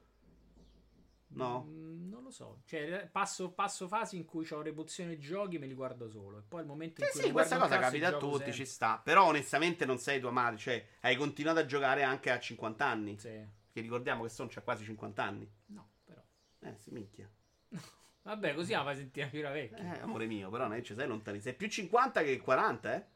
No? Mm, non lo so. Cioè, passo, passo, fasi in cui ho repuzione giochi me li guardo solo. E poi al momento in sì, cui. Sì, questa cosa capita a tutti, sempre. ci sta. Però onestamente non sei tua madre. Cioè, hai continuato a giocare anche a 50 anni. Sì. Che ricordiamo che sono c'ha quasi 50 anni. No, però. Eh, si minchia. <laughs> Vabbè, così la fai sentire più la vecchia. Eh, amore mio, però non ci sei lontani. Sei più 50 che 40, eh?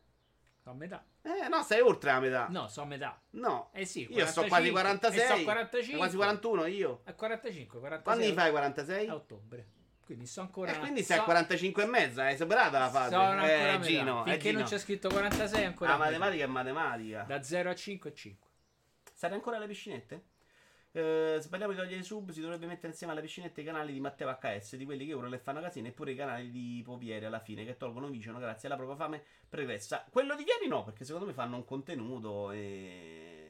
Sono a metà. Eh, no, sei oltre la metà. No, sono a metà. No. Eh sì, 45, io sto quasi 46. Sto 45. Quasi 41 io. A 45, 46. Quando mi fai 46? A ottobre. Quindi sto ancora. Eh, quindi sei so... a 45 e mezza, hai superata la fase. Sono eh, Gino. Finché eh, non c'è scritto 46 ancora. La matematica è matematica. Da 0 a 5 e 5. State ancora alle piscinette? Eh, se parliamo di togliere i sub, si dovrebbe mettere insieme alle piscinette i canali di Matteo HS, di quelli che ora le fanno casino, e pure i canali di Popieri alla fine, che tolgono visiono grazie alla propria fame pregressa. Quello di ieri no, perché secondo me fanno un contenuto e.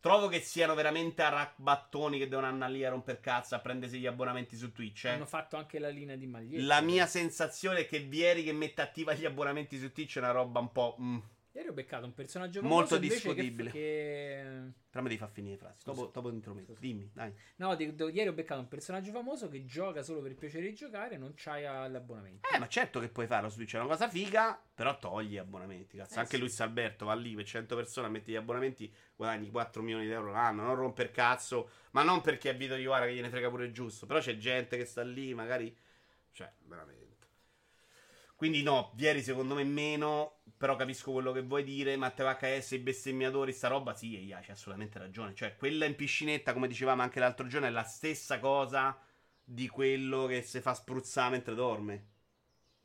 Trovo che siano veramente arrabbattoni che devono andare lì a romper cazzo a prendersi gli abbonamenti su Twitch. Eh. Hanno fatto anche la linea di magliette. La mia sensazione è che Vieri che mette attiva gli abbonamenti su Twitch è una roba un po'. Mm. Ieri ho beccato un personaggio molto discutibile. Che. Però mi devi far finire frasi. Dopo, dopo intrometto. Dimmi, dai. No, di, di, ieri ho beccato un personaggio famoso che gioca solo per il piacere di giocare non c'hai l'abbonamento. Eh, ma certo che puoi farlo su Twitch, è una cosa figa, però togli gli abbonamenti. Cazzo. Eh, Anche sì. Luis Alberto va lì per 100 persone, metti gli abbonamenti, guadagni 4 milioni di euro l'anno. Non romper cazzo, ma non perché è Vito Iovara che gliene frega pure giusto. Però c'è gente che sta lì, magari. Cioè, veramente. Quindi no, ieri secondo me meno, però capisco quello che vuoi dire. Matteo HS, i bestemmiatori, sta roba, sì, Eia, c'è assolutamente ragione. Cioè, quella in piscinetta, come dicevamo anche l'altro giorno, è la stessa cosa di quello che si fa spruzzare mentre dorme.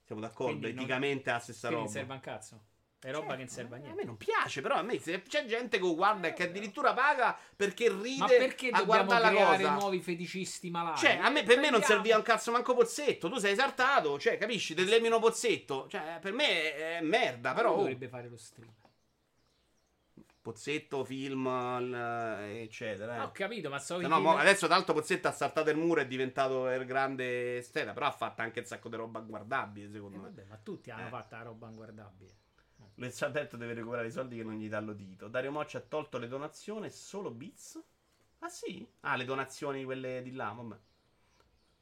Siamo d'accordo? Quindi Eticamente è la stessa roba. Non serve un cazzo. È roba che non serve a niente. A me non piace, però a me c'è gente che guarda e che addirittura paga perché ride Ma perché a guardare la cosa. nuovi feticisti malati? Cioè, a me, per me non serviva un cazzo manco pozzetto. Tu sei esaltato, cioè, capisci? Ti levi uno pozzetto. Cioè, per me è merda, però. dovrebbe fare lo stream. Pozzetto, film, eccetera. eh. Ho capito, ma so no, mo- adesso tanto Pozzetto ha saltato il muro e è diventato il grande stella, però ha fatto anche un sacco di roba guardabile, Eh, secondo me. vabbè, ma tutti hanno Eh. fatto la roba inguardabile. Luis Alberto deve recuperare i soldi che non gli dà l'odito. Dario Mocci ha tolto le donazioni, solo bits? Ah sì? Ah, le donazioni quelle di là, vabbè.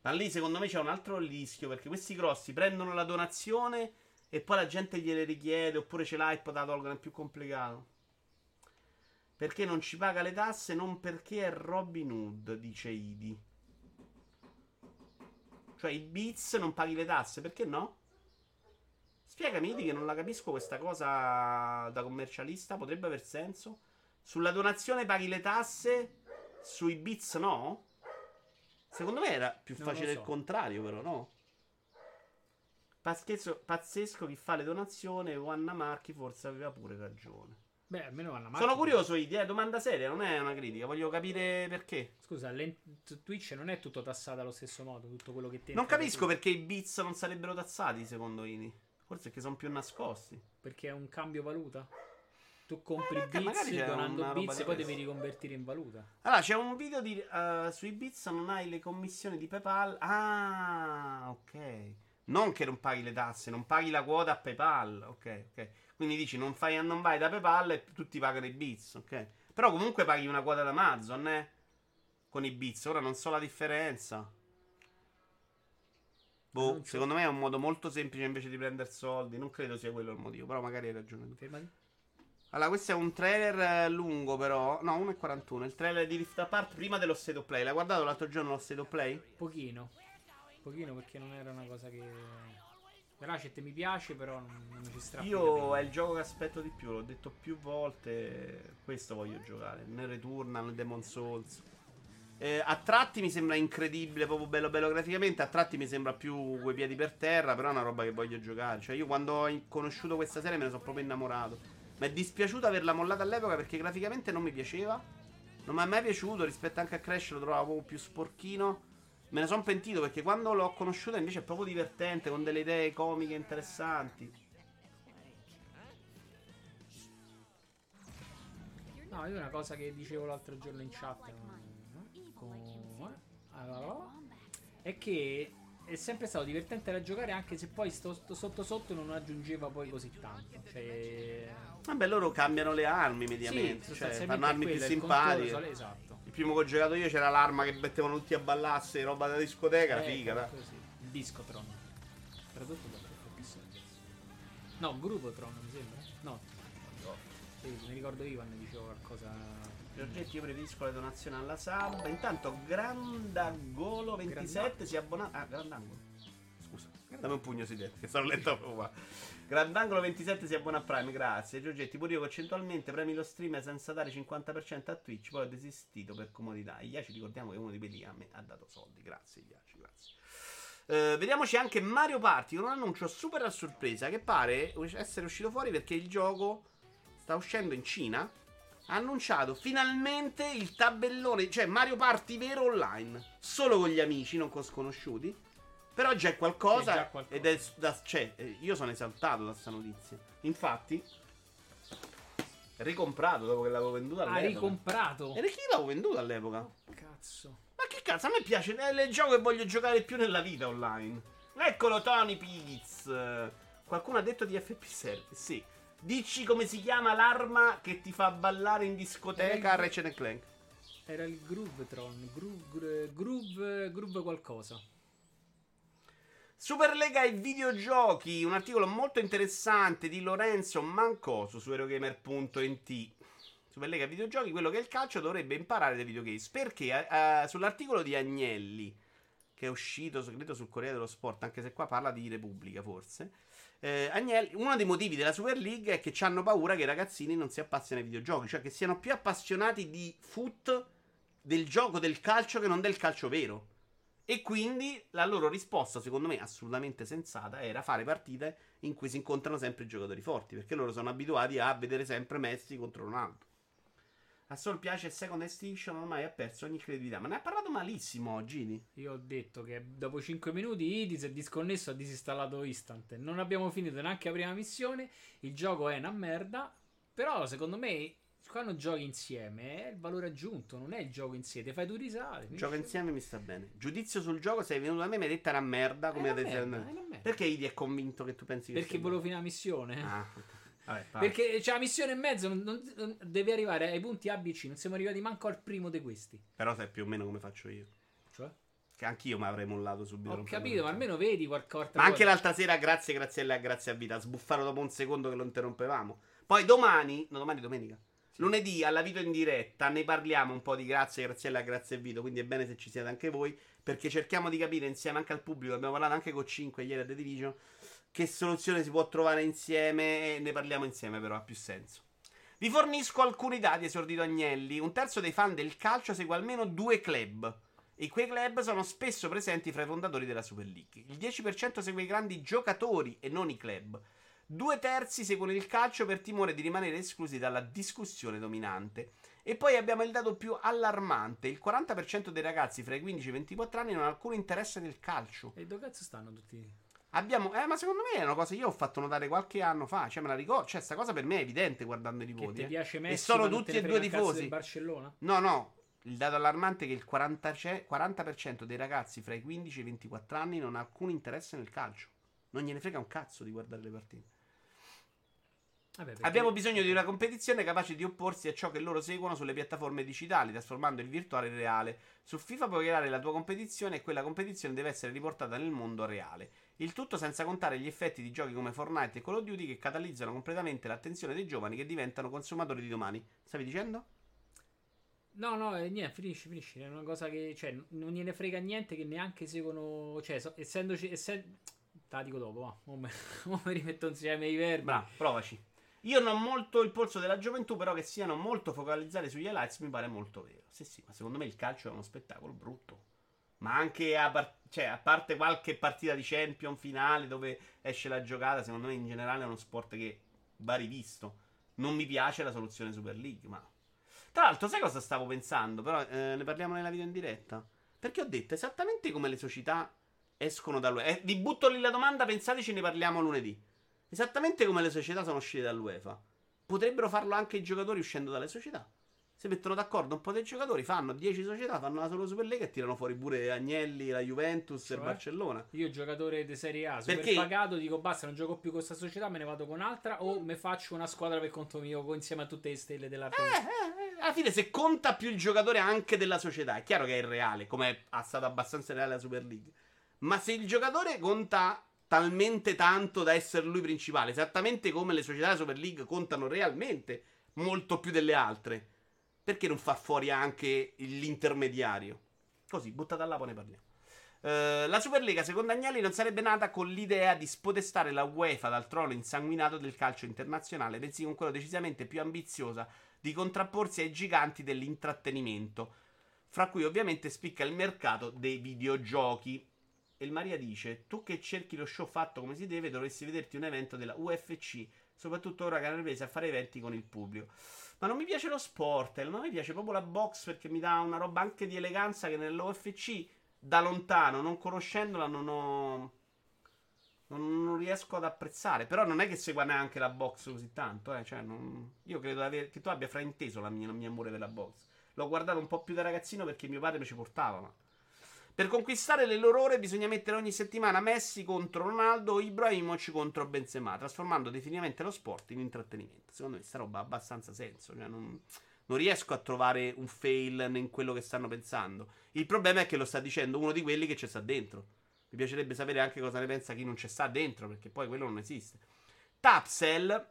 Ma lì secondo me c'è un altro rischio, perché questi grossi prendono la donazione e poi la gente gliele richiede, oppure ce l'ha e poi la tolgono, è più complicato. Perché non ci paga le tasse, non perché è Robin Hood, dice Idi. Cioè i bits non paghi le tasse, perché no? Spiegami, Idi, che non la capisco questa cosa da commercialista, potrebbe aver senso? Sulla donazione paghi le tasse, sui bits no? Secondo me era più Non facile so. il contrario, però, no? Pazzesco, pazzesco chi fa le donazioni, Wanna Marchi forse aveva pure ragione. Beh, almeno vanno avanti. Sono curioso, Idi, eh, domanda seria, non è una critica, voglio capire perché. Scusa, Twitch non è tutto tassato allo stesso modo, tutto quello che te Non capisco perché i bits non sarebbero tazzati, secondo Idi. Forse perché sono più nascosti. Perché è un cambio valuta. Tu compri Eh, bits donando bits e poi devi riconvertire in valuta. Allora, c'è un video di, eh, sui bits, non hai le commissioni di PayPal. Ah, ok. Non che non paghi le tasse, non paghi la quota a PayPal. Ok, ok. Quindi dici non, fai, non vai da PayPal e tutti pagano i bits, ok. Però comunque paghi una quota da Amazon, eh. Con i bits. Ora non so la differenza. Boh, so. secondo me è un modo molto semplice invece di prendere soldi. Non credo sia quello il motivo, però magari hai ragione. Fermati. Allora, questo è un trailer eh, lungo, però. No, 1,41. Il trailer di Rift Apart prima dello State of Play. L'hai guardato l'altro giorno lo State of Play? Pochino. Pochino perché non era una cosa che... Ratchet mi piace, però non, non mi ci strappo. Io è il gioco che aspetto di più. L'ho detto più volte. Questo voglio giocare. Nel Returnal, nel Demon Souls. Eh, a tratti mi sembra incredibile, proprio bello bello graficamente. A tratti mi sembra più quei piedi per terra. Però è una roba che voglio giocare. Cioè, io quando ho conosciuto questa serie me ne sono proprio innamorato. Mi è dispiaciuto averla mollata all'epoca perché graficamente non mi piaceva. Non mi è mai piaciuto. Rispetto anche a Crash lo trovavo più sporchino. Me ne sono pentito perché quando l'ho conosciuta invece è proprio divertente, con delle idee comiche interessanti. No, io una cosa che dicevo l'altro giorno in chat eh, allora, è che è sempre stato divertente da giocare anche se poi sto, sto sotto sotto non aggiungeva poi così tanto. Cioè, Vabbè, loro cambiano le armi sì, mediamente. cioè, sostanzialmente fanno armi più quello, il simpatiche. esatto. Il primo che ho giocato io c'era l'arma che mettevano tutti a ballarsi, roba da discoteca, Eh, figa. da. Discotron. Tradotto da. No, Grupotron mi sembra. No. Sì, mi ricordo Ivan dicevo qualcosa. Giorgetti, io preferisco le donazioni alla sub. Intanto, Grandangolo 27 si abbona. Ah, Grandangolo. Scusa, dammi un pugno si dette, che sono lento proprio qua. Grandangolo 27 si abbona a Prime, grazie. Giorgetti, pure io concettualmente premi lo streamer senza dare 50% a Twitch, poi ho desistito per comodità. Iaci ricordiamo che uno di quelli a me ha dato soldi. Grazie, Iaci, grazie. Eh, vediamoci anche Mario Party con un annuncio super a sorpresa che pare essere uscito fuori perché il gioco sta uscendo in Cina. Ha annunciato finalmente il tabellone, cioè Mario Party vero online, solo con gli amici, non con sconosciuti. Però già è qualcosa, già qualcosa. ed è da, cioè, eh, io sono esaltato da questa notizia. Infatti, ricomprato dopo che l'avevo venduto Ha all'epoca. ricomprato. E chi l'avevo venduto all'epoca? Cazzo. Ma che cazzo, a me piace, è il gioco che voglio giocare più nella vita online. Eccolo Tony Piz. Qualcuno ha detto di FP Service, sì. Dici come si chiama l'arma che ti fa ballare in discoteca a Ratchet Clank? Era il Groovetron. Groove, groove, groove qualcosa. Superlega ai videogiochi, un articolo molto interessante di Lorenzo Mancoso su Eurogamer.it. Superlega ai videogiochi, quello che è il calcio dovrebbe imparare dai videogames. Perché eh, sull'articolo di Agnelli, che è uscito, credo, sul Corriere dello Sport, anche se qua parla di Repubblica forse. Eh, Agnelli, uno dei motivi della Super League è che hanno paura che i ragazzini non si appassionino ai videogiochi, cioè che siano più appassionati di foot del gioco del calcio che non del calcio vero. E quindi la loro risposta, secondo me assolutamente sensata, era fare partite in cui si incontrano sempre i giocatori forti, perché loro sono abituati a vedere sempre Messi contro Ronaldo. A Sol piace Second Extinction, ormai ha perso ogni credibilità, ma ne ha parlato malissimo Gini. Io ho detto che dopo 5 minuti Idi si è disconnesso ha disinstallato Instant. Non abbiamo finito neanche la prima missione. Il gioco è una merda. Però secondo me quando giochi insieme è il valore aggiunto, non è il gioco insieme. Fai tu risale. Gioco insieme mi sta bene. Giudizio sul gioco, sei venuto da me e mi hai detto una merda. Come una merda, merda, merda. Perché Idi è convinto che tu pensi che Perché volevo finire la missione. Ah. Vabbè, Perché c'è la missione e mezzo, non, non, non, devi arrivare ai punti A, B, C. Non siamo arrivati manco al primo di questi. Però sai più o meno come faccio io. Cioè? Che anch'io mi avrei mollato subito. Ho capito, ma almeno vedi qualcosa. Ma anche l'altra sera, grazie, Graziella, grazie a vita. Sbuffare dopo un secondo che lo interrompevamo. Poi domani, no, domani domenica. Sì. Lunedì alla video in diretta ne parliamo un po' di grazie, Graziella, grazie a Vito. Quindi è bene se ci siete anche voi. Perché cerchiamo di capire insieme anche al pubblico. Abbiamo parlato anche con 5 ieri a The Division. Che soluzione si può trovare insieme. E ne parliamo insieme, però ha più senso. Vi fornisco alcuni dati, esordito Agnelli. Un terzo dei fan del calcio segue almeno due club. E quei club sono spesso presenti fra i fondatori della Super League. Il 10% segue i grandi giocatori e non i club. Due terzi seguono il calcio per timore di rimanere esclusi dalla discussione dominante. E poi abbiamo il dato più allarmante: il 40% dei ragazzi fra i 15 e i 24 anni non ha alcun interesse nel calcio. E dove cazzo stanno tutti? Abbiamo, eh, ma secondo me è una cosa che io ho fatto notare qualche anno fa. Cioè, me la ricordo. Cioè, sta cosa per me è evidente guardando i voti. Che ti eh. piace Messi, e sono tutti e due tifosi. Barcellona? No, no. Il dato allarmante è che il 40, 40% dei ragazzi fra i 15 e i 24 anni non ha alcun interesse nel calcio. Non gliene frega un cazzo di guardare le partite. Vabbè, perché... Abbiamo bisogno di una competizione capace di opporsi a ciò che loro seguono sulle piattaforme digitali, trasformando il virtuale in reale. Su FIFA puoi creare la tua competizione e quella competizione deve essere riportata nel mondo reale. Il tutto senza contare gli effetti di giochi come Fortnite e Call of Duty che catalizzano completamente l'attenzione dei giovani che diventano consumatori di domani. Stavi dicendo? No, no, eh, niente, finisci, finisci. È una cosa che, cioè, non gliene frega niente che neanche seguono, cioè, so, essendoci, essendo... Te la dico dopo, va. Mo mi <laughs> rimetto insieme i verbi. Bravo, provaci. Io non ho molto il polso della gioventù, però che siano molto focalizzati sugli highlights mi pare molto vero. Sì, sì, ma secondo me il calcio è uno spettacolo brutto. Ma anche a, par- cioè, a parte qualche partita di champion finale dove esce la giocata, secondo me in generale è uno sport che va rivisto. Non mi piace la soluzione Super League, ma... Tra l'altro, sai cosa stavo pensando? Però eh, ne parliamo nella video in diretta. Perché ho detto esattamente come le società escono dall'UEFA. Eh, vi butto lì la domanda, pensateci, ne parliamo lunedì. Esattamente come le società sono uscite dall'UEFA. Potrebbero farlo anche i giocatori uscendo dalle società. Si mettono d'accordo un po' dei giocatori, fanno 10 società, fanno la solo Super League e tirano fuori pure Agnelli, la Juventus cioè, e Barcellona. Io giocatore di Serie A, super Perché... pagato, dico basta, non gioco più con questa società, me ne vado con un'altra o mi faccio una squadra per conto mio insieme a tutte le stelle della eh, eh, eh, alla fine se conta più il giocatore anche della società, è chiaro che è irreale, come è stato abbastanza reale la Super League. Ma se il giocatore conta talmente tanto da essere lui principale, esattamente come le società della Super League contano realmente molto più delle altre. Perché non fa fuori anche l'intermediario? Così, buttata là, poi ne parliamo. Uh, la Superlega, secondo Agnelli, non sarebbe nata con l'idea di spodestare la UEFA dal trono insanguinato del calcio internazionale, bensì con quello decisamente più ambiziosa di contrapporsi ai giganti dell'intrattenimento, fra cui ovviamente spicca il mercato dei videogiochi. E il Maria dice: Tu che cerchi lo show fatto come si deve, dovresti vederti un evento della UFC, soprattutto ora che hanno ripreso a fare eventi con il pubblico. Ma non mi piace lo sport, non mi piace proprio la box perché mi dà una roba anche di eleganza che nell'OFC da lontano, non conoscendola, non ho. Non, non, riesco ad apprezzare. Però non è che segua neanche la box così tanto. Eh. Cioè, non, io credo aver, che tu abbia frainteso mia, il mio amore per la box. L'ho guardato un po' più da ragazzino perché mio padre mi ci portava. Ma per conquistare le loro ore bisogna mettere ogni settimana Messi contro Ronaldo o Ibrahimovic contro Benzema, trasformando definitivamente lo sport in intrattenimento. Secondo me sta roba ha abbastanza senso, cioè non, non riesco a trovare un fail in quello che stanno pensando. Il problema è che lo sta dicendo uno di quelli che ci sta dentro. Mi piacerebbe sapere anche cosa ne pensa chi non ci sta dentro, perché poi quello non esiste. Tapsel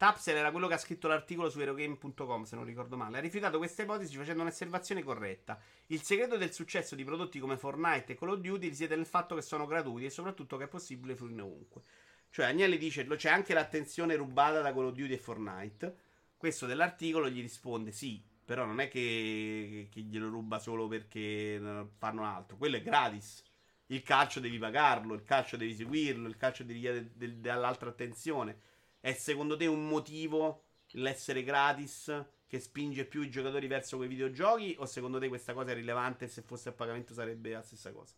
Tapser era quello che ha scritto l'articolo su Aerogame.com, se non ricordo male. Ha rifiutato questa ipotesi facendo un'osservazione corretta. Il segreto del successo di prodotti come Fortnite e Call of Duty risiede nel fatto che sono gratuiti e soprattutto che è possibile fruirne ovunque. Cioè, Agnelli dice: c'è anche l'attenzione rubata da Call of Duty e Fortnite. Questo dell'articolo gli risponde: sì, però non è che, che glielo ruba solo perché fanno altro. Quello è gratis. Il calcio devi pagarlo, il calcio devi seguirlo, il calcio devi chiedere dall'altra attenzione. È secondo te un motivo l'essere gratis che spinge più i giocatori verso quei videogiochi? O secondo te questa cosa è rilevante e se fosse a pagamento sarebbe la stessa cosa?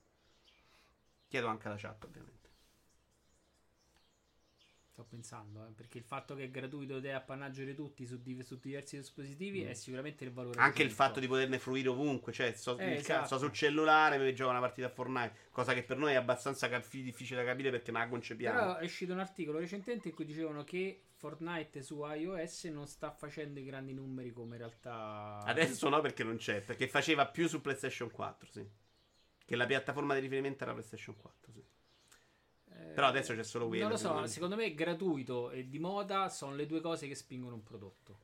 Chiedo anche alla chat, ovviamente. Sto pensando, eh, perché il fatto che è gratuito ed è appannaggio di tutti su, di- su diversi dispositivi Mm. è sicuramente il valore. Anche il fatto di poterne fruire ovunque, cioè sto, Eh, esatto. cazzo, sul cellulare mi gioco una partita a Fortnite, cosa che per noi è abbastanza cap- difficile da capire perché non la concepiamo. Però è uscito un articolo recentemente in cui dicevano che Fortnite su iOS non sta facendo i grandi numeri come in realtà. Adesso no perché non c'è, perché faceva più su PlayStation 4, sì. Che la piattaforma di riferimento era PlayStation 4, sì. Eh, Però adesso c'è solo quello, Non lo so, quindi- secondo me gratuito e di moda sono le due cose che spingono un prodotto.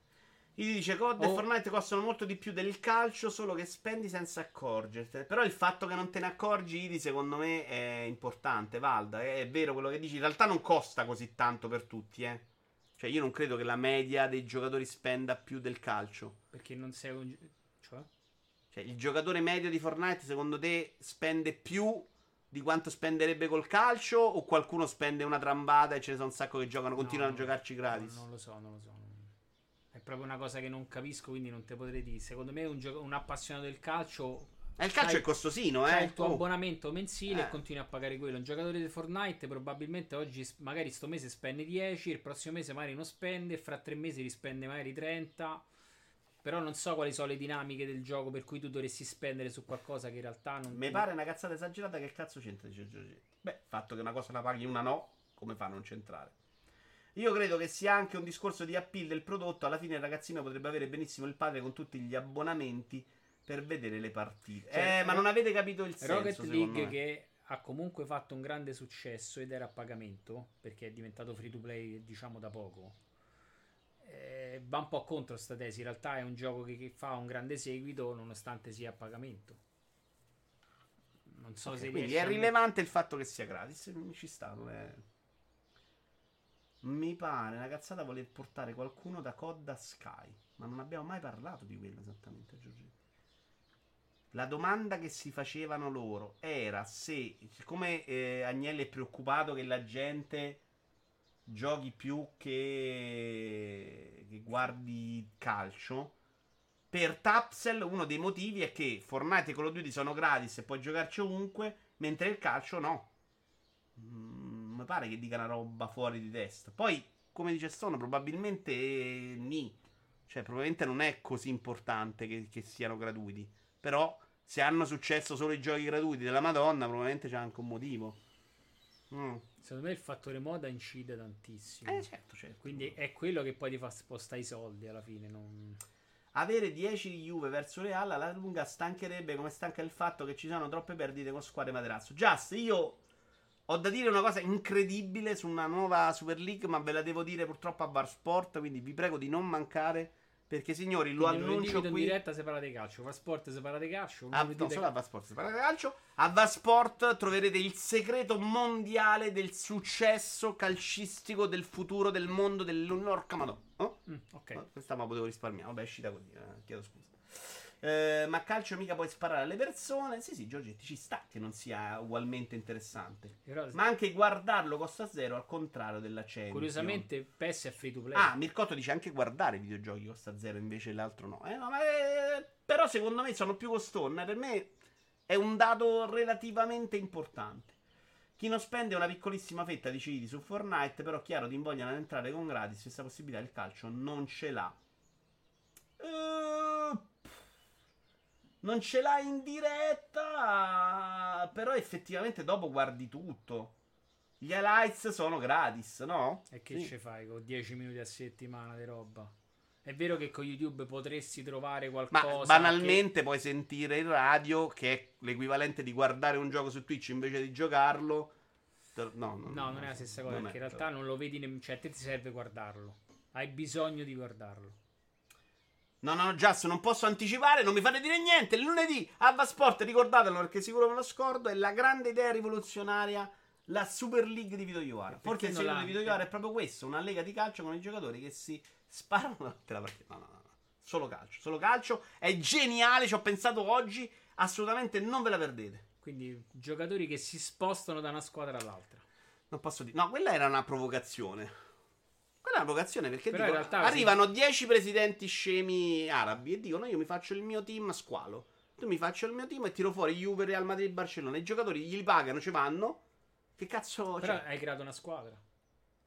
Gli dice COD e Oh. Fortnite costano molto di più del calcio, solo che spendi senza accorgertene. Però il fatto che non te ne accorgi, Idi, secondo me è importante, Valda. È, è vero quello che dici. In realtà non costa così tanto per tutti, eh. Cioè, io non credo che la media dei giocatori spenda più del calcio. Perché non sei un. Cioè? Cioè, il giocatore medio di Fortnite, secondo te, spende più di quanto spenderebbe col calcio? O qualcuno spende una trambata e ce ne sono un sacco che giocano, continuano No, a giocarci gratis? No, non lo so, non lo so. È proprio una cosa che non capisco, quindi non te potrei dire. Secondo me un, gioco- un appassionato del calcio. Eh, il calcio è costosino, eh. C'hai il tuo Oh. abbonamento mensile Eh. e continui a pagare quello. Un giocatore di Fortnite probabilmente oggi, magari sto mese spende 10, il prossimo mese magari non spende, fra tre mesi rispende magari 30. Però non so quali sono le dinamiche del gioco per cui tu dovresti spendere su qualcosa che in realtà non... Mi pare una cazzata esagerata che il cazzo c'entra. Beh, il fatto che una cosa la paghi una no, come fa a non c'entrare? Io credo che sia anche un discorso di appeal del prodotto. Alla fine il ragazzino potrebbe avere benissimo il padre con tutti gli abbonamenti per vedere le partite. Cioè, eh, ma non avete capito il senso, Rocket League me. che ha comunque fatto un grande successo ed era a pagamento perché è diventato free to play diciamo da poco eh, va un po' contro sta tesi in realtà è un gioco che, che fa un grande seguito nonostante sia a pagamento non so Ok, se quindi è a- rilevante il fatto che sia gratis. Mi ci sta, non è... Mi pare una cazzata voler portare qualcuno da COD a Sky. Ma non abbiamo mai parlato di quello esattamente, Giorgetti. La domanda che si facevano loro era se, siccome eh, Agnelli è preoccupato che la gente giochi più che, che guardi calcio, per Tapsel uno dei motivi è che Fortnite e Call of Duty sono gratis e puoi giocarci ovunque, mentre il calcio no. Mm, mi pare che dica una roba fuori di testa. Poi, come dice Stone, probabilmente eh, ni. Cioè, probabilmente non è così importante che, che siano gratuiti. Però, se hanno successo solo i giochi gratuiti della Madonna, probabilmente c'è anche un motivo. Mm. Secondo me il fattore moda incide tantissimo Eh, certo, certo. quindi è quello che poi ti fa spostare i soldi alla fine non... Avere 10 di Juve verso Real alla lunga stancherebbe come stanca il fatto che ci sono troppe perdite con squadre materasso. Just, io ho da dire una cosa incredibile su una nuova Super League, ma ve la devo dire purtroppo a Bar Sport, quindi vi prego di non mancare, perché signori, lo Quindi annuncio in qui... diretta separate di calcio fa sport separate di calcio A, lunedì no, solo a Vasport, si parla di calcio. A Vasport troverete il segreto mondiale del successo calcistico del futuro del mondo dell'Orca Madonna. Oh? Mm, ok Oh, Questa ma potevo risparmiare. Vabbè, è uscita così. eh, chiedo scusa. Eh, ma calcio mica puoi sparare alle persone. Sì, sì, Giorgetti ci sta che non sia ugualmente interessante. Però, Ma anche guardarlo costa zero, al contrario della Champions. curiosamente PES è free to play Ah, Mircotto dice anche guardare i videogiochi costa zero, invece l'altro no. Eh, no, ma, eh, però secondo me sono più costone. Per me è un dato relativamente importante. Chi non spende una piccolissima fetta di CD su Fortnite, però chiaro ti invogliano ad entrare con gratis, questa possibilità il calcio non ce l'ha. Eh, non ce l'ha in diretta, però effettivamente dopo guardi tutto. Gli highlights sono gratis, no? E che Sì. ci fai con 10 minuti a settimana di roba? È vero che con YouTube potresti trovare Ma qualcosa. banalmente puoi sentire in radio che è l'equivalente di guardare un gioco su Twitch invece di giocarlo. No, no, che- No, non è la stessa cosa. non Perché in realtà non lo vedi. nemm- Cioè, a te ti serve guardarlo. Hai bisogno di guardarlo. No, no, Just, non posso anticipare, non mi fate dire niente. Il lunedì a Vasport, ricordatelo perché sicuro me lo scordo, è la grande idea rivoluzionaria, la Super League di Vito Iovara. Perché Forse il l'ha- di Vito Iovara è proprio questo, una lega di calcio con i giocatori che si sparano <laughs> durante la partita. No, no, no, no. Solo calcio, solo calcio. È geniale, ci ho pensato oggi, assolutamente non ve la perdete. Quindi giocatori che si spostano da una squadra all'altra. Non posso dire. No, quella era una provocazione. Una provocazione perché dico, realtà- arrivano 10 presidenti scemi arabi e dicono io mi faccio il mio team a squalo. Tu mi faccio il mio team e tiro fuori Juve, Real Madrid, Barcellona. I giocatori gli pagano, ci vanno. Che cazzo Però c'è? hai creato una squadra.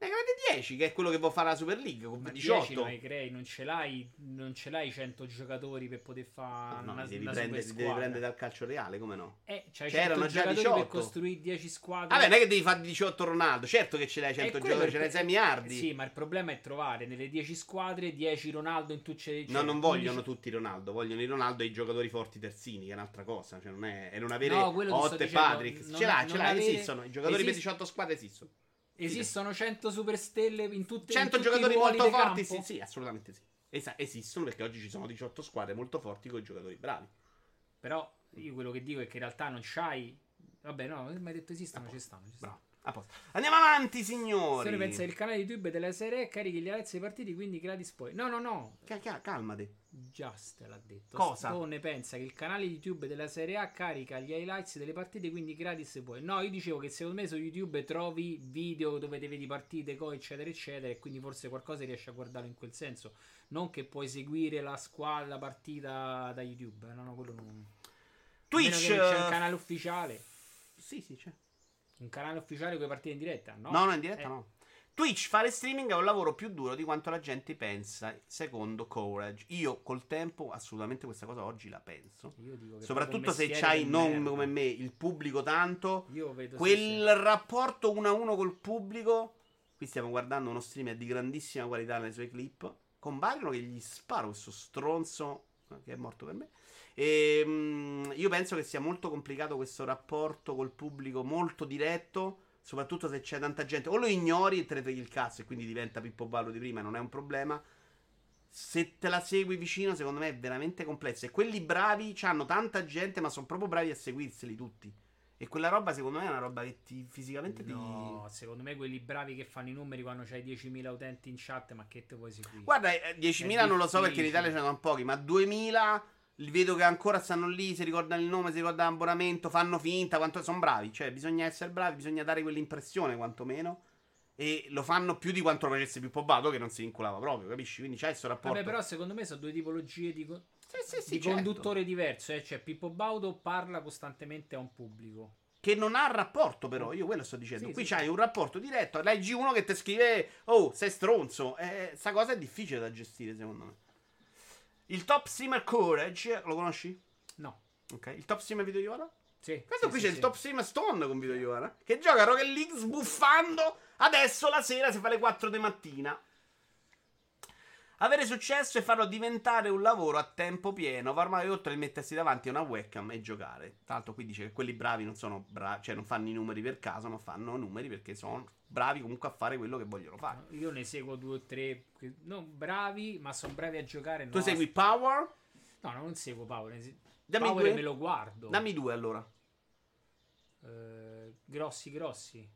Ne crede 10, che è quello che vuole fare la Super League con Ma 18. 10 non crei, non ce l'hai, non ce l'hai 100 giocatori per poter fare No, una, devi, una prendere, super devi prendere dal calcio reale, come no? Eh, c'hai C'erano 100 già giocatori 18. per costruire 10 squadre. Vabbè, non è che devi fare 18 Ronaldo. Certo che ce l'hai 100 Eh, quello giocatori, ce l'hai il- 6 miliardi. Sì, ma il problema è trovare nelle 10 squadre 10 Ronaldo in tutte No, non vogliono tutti Ronaldo, vogliono i Ronaldo e i giocatori forti terzini, che è un'altra cosa. Cioè, non è, è non avere No, quello ti sto Ott e Patrick. ce l'hai, ce l'hai, esistono. I giocatori per esist- 18 squadre esistono. Esistono 100 superstelle in tutte 100 in tutti i giocatori ruoli molto forti, sì, sì, assolutamente sì. Esa- esistono perché oggi ci sono 18 squadre molto forti con i giocatori bravi. Però io quello che dico è che in realtà non c'hai. Vabbè, no, mi hai detto esistono, ci stanno. Ci stanno. Andiamo avanti, Se signori. ne pensa il canale YouTube della serie carichi gli highlights dei partiti, quindi gratis poi. No, no, no. Ca- ca- calmati. Just l'ha detto. Cosa? Stone pensa che il canale YouTube della Serie A carica gli highlights delle partite, quindi gratis puoi. No, io dicevo che secondo me su YouTube trovi video dove ti vedi partite, co, eccetera, eccetera, e quindi forse qualcosa riesci a guardare in quel senso. Non che puoi seguire la squadra, la partita da YouTube. eh, No, no, quello non. Twitch. c'è eh, un canale ufficiale. Sì, sì, c'è. Un canale ufficiale con le partite in diretta? No, No, no, in diretta Eh, no. Twitch fare streaming è un lavoro più duro di quanto la gente pensa, secondo Courage. Io col tempo assolutamente questa cosa oggi la penso. Soprattutto se c'hai non merda. come me il pubblico tanto, Io vedo sì, quel sì. rapporto uno a uno col pubblico. Qui stiamo guardando uno streamer di grandissima qualità nelle sue clip. Con Byron che gli sparo questo stronzo che è morto per me. E mm, io penso che sia molto complicato questo rapporto col pubblico, molto diretto. Soprattutto se c'è tanta gente, o lo ignori e te ne freghi il cazzo e quindi diventa Pippo Ballo di prima, non è un problema. Se te la segui vicino, secondo me è veramente complesso. E quelli bravi hanno tanta gente, ma sono proprio bravi a seguirseli tutti. E quella roba, secondo me, è una roba che ti fisicamente No, secondo me quelli bravi che fanno i numeri quando c'hai 10.000 utenti in chat, ma che te vuoi seguire? ti. Guarda, eh, 10.000 È non lo so perché in difficile. Italia ce ne sono pochi, ma 2.000 li vedo che ancora stanno lì, si ricordano il nome, si ricordano l'abbonamento, fanno finta, quanto sono bravi. Cioè, bisogna essere bravi, bisogna dare quell'impressione, quantomeno. E lo fanno più di quanto lo facesse Pippo Bato, che non si vincolava proprio, capisci? Quindi c'è questo rapporto. Vabbè, però secondo me sono due tipologie di, co- Sì, sì, sì, di certo. conduttore diverso. Eh? Cioè, Pippo Baudo parla costantemente a un pubblico. Che non ha rapporto, però. Io quello sto dicendo. Sì, Qui sì, c'hai un rapporto diretto. Leggi uno che ti scrive: Oh, sei stronzo. Eh, sta cosa è difficile da gestire, secondo me. Il top streamer Courage, lo conosci? No. Ok. Il top streamer Video Iovara? Sì, Questo sì, qui sì, c'è sì. il top streamer Stone con Video Iovara. Che gioca a Rocket League sbuffando. Adesso la sera si fa le 4 di mattina. Avere successo e farlo diventare un lavoro a tempo pieno va ormai oltre il mettersi davanti a una webcam e giocare. Tra l'altro qui dice che quelli bravi non sono bravi, cioè non fanno i numeri per caso, ma fanno numeri perché sono bravi comunque a fare quello che vogliono fare. Io ne seguo due o tre. che- Non bravi, ma sono bravi a giocare. Tu no, segui Power? No, non seguo Power. se- Dammi Power due. me lo guardo. Dammi due allora. Eh, grossi, grossi.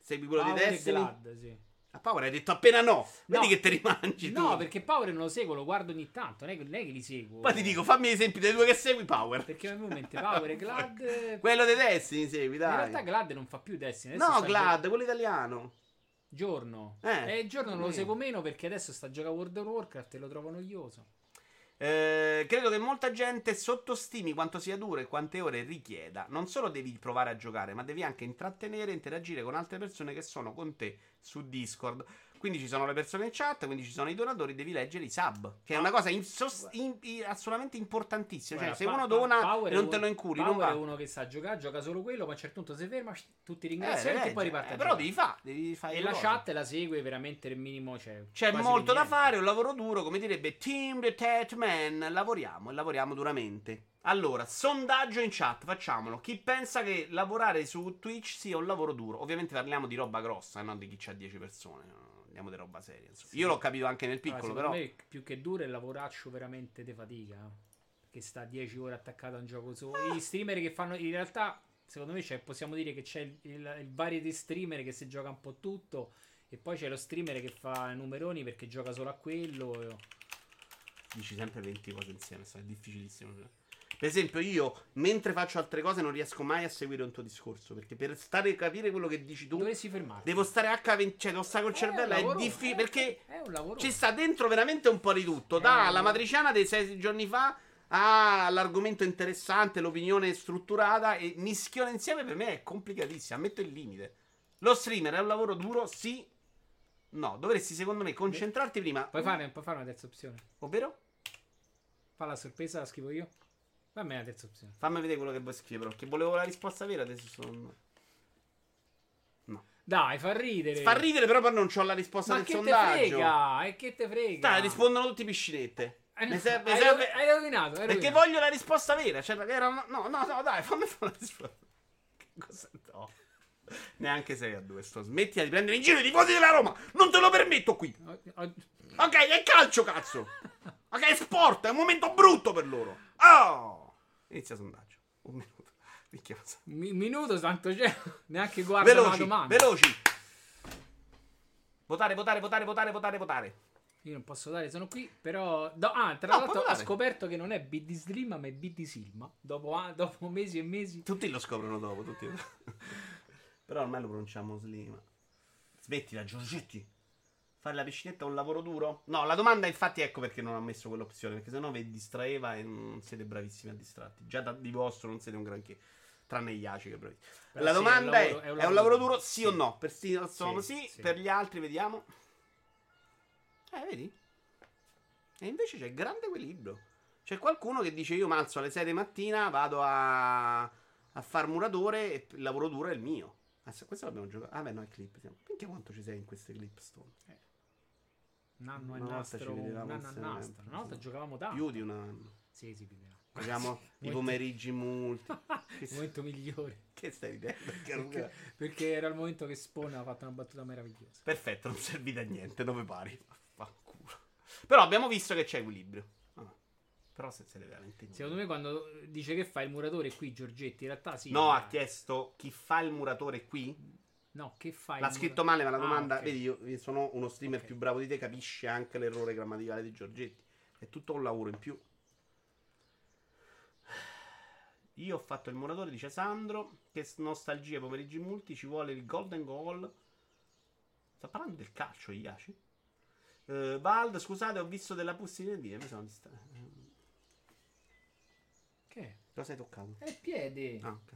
Segui quello Power di Destiny? Glad, sì. A Power hai detto appena no. Vedi No. che te rimangi tu. No, perché Power non lo seguo, lo guardo ogni tanto. Non è che, non è che li seguo. Poi ti dico, fammi esempi dei due che segui Power. Perché mi viene in mente Power e <laughs> Glad. In Quello dei Destiny segui, dai. realtà Glad non fa più Destiny. adesso No, Glad, quello italiano. gio- Giorno. Eh. Eh, giorno non lo seguo meno perché adesso sta a giocare a World of Warcraft e lo trovo noioso. Eh, credo che molta gente sottostimi quanto sia duro e quante ore richieda. Non solo devi provare a giocare, ma devi anche intrattenere e interagire con altre persone che sono con te su Discord. Quindi ci sono le persone in chat, quindi ci sono i donatori, devi leggere i sub. Che è una cosa in- in- assolutamente importantissima. Cioè, se Pa- uno Pa- dona Power e non te lo inculi, Power non va. è uno che sa giocare, gioca solo quello, ma a un certo punto si ferma, tutti Eh, ringraziamenti e poi riparte Eh, però devi fare, devi fare E la cose. chat la segue veramente il minimo. Cioè, C'è molto da fare, è un lavoro duro, come direbbe Team the Tat Man. Lavoriamo e lavoriamo duramente. Allora, sondaggio in chat, facciamolo. Chi pensa che lavorare su Twitch sia un lavoro duro? Ovviamente parliamo di roba grossa, non di chi ha 10 persone. No? Andiamo di roba seria. Sì. Io l'ho capito anche nel Allora, piccolo, secondo però. me più che duro è il lavoraccio veramente di fatica. eh. Che sta 10 ore attaccato a un gioco solo. I streamer che fanno. In realtà, secondo me, possiamo dire che c'è il, il, il variety streamer che si gioca un po' tutto. E poi c'è lo streamer che fa numeroni perché gioca solo a quello. Dici sempre 20 cose insieme, è difficilissimo. Per esempio, io mentre faccio altre cose non riesco mai a seguire un tuo discorso. Perché per stare a capire quello che dici tu, Dovresti fermarti. devo stare H20, cioè devo stare col cervello. È lavoro, difficile perché. È. Ci sta dentro veramente un po' di tutto. Dalla matriciana dei sei giorni fa all'argomento interessante, l'opinione strutturata e mischione insieme per me è complicatissima. Ammetto il limite. Lo streamer è un lavoro duro, sì, No, dovresti secondo me concentrarti prima. Puoi fare, puoi fare una terza opzione. Ovvero? Fa la sorpresa, la scrivo io. Fammi la terza opzione. Fammi vedere quello che vuoi scrivere. Perché volevo la risposta vera, adesso sono. No. Dai, fa ridere. Fa ridere, però poi non ho la risposta Ma del che te sondaggio. frega? E che te frega? Dai, rispondono tutti piscinette. Eh, Mi serve- mi hai, serve- hai rovinato, hai Perché rovinato. voglio la risposta vera. Cioè, era una- No, no, no, dai, fammi fare la risposta. <laughs> Che cosa no. Neanche 6 a 2 sto. Smettila di prendere in giro i tifosi della Roma. Non te lo permetto qui. Ok, è calcio, cazzo. Ok, è sport, è un momento brutto per loro. Oh! Inizia sondaggio. Un minuto. <laughs> Minchia, mi- minuto, tanto c'è. <laughs> Neanche guarda la Veloci, domanda. veloci. Votare, votare, votare, votare, votare, votare. Io non posso dare, sono qui. Però. do- ah, tra No, l'altro ho scoperto che non è BD Slim, ma è BD Silma. Dopo, ah, <laughs> dopo mesi e mesi. Tutti lo scoprono dopo, tutti. Però ormai lo pronunciamo Slima. Smettila, Giorgetti. Fare la piscinetta è un lavoro duro? No, la domanda infatti ecco perché non ho messo quell'opzione, perché sennò vi distraeva e non siete bravissimi a distratti. Già da, di vostro non siete un granché, tranne gli Aci che bravi. Però la sì, domanda è è, un lavoro- è un lavoro duro sì, o Sì. no? Per Stinson sì, Sì, per gli altri vediamo. Eh, vedi? E invece c'è grande equilibrio. C'è qualcuno che dice io mi alzo alle 6 di mattina, vado a, a far muratore e il lavoro duro è il mio. Ah, questo l'abbiamo giocato. Ah, beh, no, è clip. Minchia quanto ci sei in queste clip, Stone. Un anno e Una volta ci nastro. Un anno e insieme, nastro. Una volta sì. giocavamo tanto. Più di un anno. Sì, sì, più di un anno. Giochiamo <laughs> i pomeriggi multi. <laughs> Il momento migliore. che stai ridendo? Perché, <laughs> perché era il momento che Spawn ha fatto una battuta meravigliosa. Perfetto, non servi da niente, dove pari? Vaffanculo. Però abbiamo visto che c'è equilibrio. Ah, Però se siete veramente Secondo me, quando dice che fa il muratore qui, Giorgetti, in realtà sì. No, ha chiesto chi fa il muratore qui. No, che fai? L'ha scritto male, ma la Ah, domanda. ok. Vedi, io sono uno streamer Ok. più bravo di te, capisce anche l'errore grammaticale di Giorgetti. È tutto un lavoro in più. Io ho fatto il muratore, dice Sandro. Che nostalgia, pomeriggi multi. Ci vuole il golden goal. Sta parlando del calcio, Iaci. Uh, Vald, scusate, ho visto della nel video. Mi sono distratto. Che? Cosa hai toccato? È il piede. Ah, ok.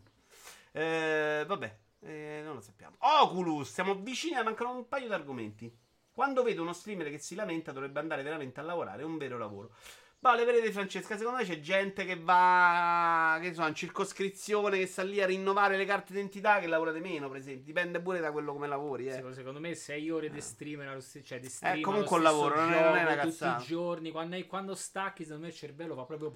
Eh, vabbè, eh, non lo sappiamo. Oculus, siamo vicini, a mancano un paio di argomenti. Quando vedo uno streamer che si lamenta, dovrebbe andare veramente a lavorare, è un vero lavoro. Ma le vere di Francesca, secondo me c'è gente che va, che so, in circoscrizione, che sta lì a rinnovare le carte d'identità, che lavora di meno, per esempio. Dipende pure da quello come lavori, eh. Secondo, secondo me 6 ore di streamer allo cioè di stream comunque allo un stesso lavoro, non è- non è una cazzata. tutti i giorni, quando, quando stacchi, secondo me il cervello fa proprio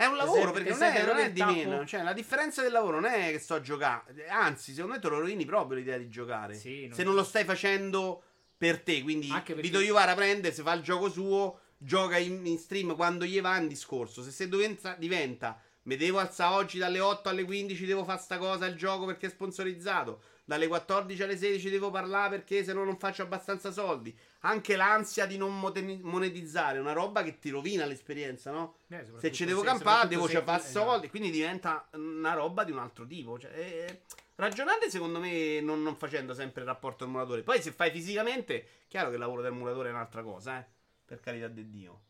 È un lavoro perché non è, non è di tappo. meno. Cioè, la differenza del lavoro non è che sto a giocare. Anzi, secondo me te lo rovini proprio l'idea di giocare. Sì, non- Se non lo stai facendo per te. Quindi perché- Vito Iovara prende, se fa il gioco suo, gioca in, in stream quando gli va, un discorso. Se, se diventa, diventa mi devo alzare oggi dalle 8 alle 15, devo fare sta cosa il gioco perché è sponsorizzato. Dalle 14 alle 16 devo parlare perché se no non faccio abbastanza soldi. Anche l'ansia di non monetizzare è una roba che ti rovina l'esperienza, no? Eh, Se ci devo se- campare, devo se- fare esatto. soldi. Quindi diventa una roba di un altro tipo. Cioè, eh, ragionate, secondo me, non, non facendo sempre il rapporto al muratore. Poi, se fai fisicamente, chiaro che il lavoro del muratore è un'altra cosa, eh. Per carità di Dio.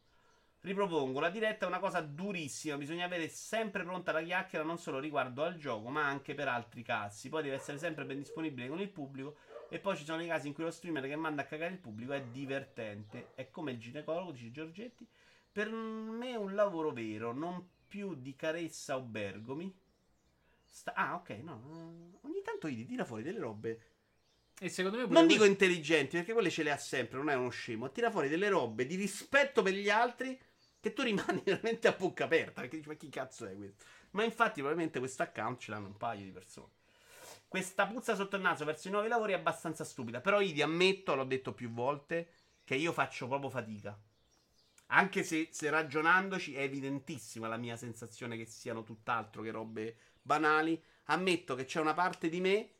Ripropongo, la diretta è una cosa durissima, bisogna avere sempre pronta la chiacchiera non solo riguardo al gioco, ma anche per altri casi. Poi deve essere sempre ben disponibile con il pubblico e poi ci sono i casi in cui lo streamer che manda a cagare il pubblico è divertente. È come il ginecologo, dice Giorgetti. Per me è un lavoro vero, non più di caressa o bergomi. Sta- ah, ok, no. eh, Ogni tanto Idi tira fuori delle robe. E secondo me Non que- dico intelligenti, perché quelle ce le ha sempre, non è uno scemo. Tira fuori delle robe di rispetto per gli altri che tu rimani <laughs> veramente a bocca aperta. Perché dici, ma chi cazzo è questo? Ma infatti, probabilmente questo account ce l'hanno un paio di persone. Questa puzza sotto il naso verso i nuovi lavori è abbastanza stupida. Però Idi, ammetto, l'ho detto più volte, che io faccio proprio fatica. Anche se, se ragionandoci è evidentissima la mia sensazione che siano tutt'altro che robe banali. Ammetto che c'è una parte di me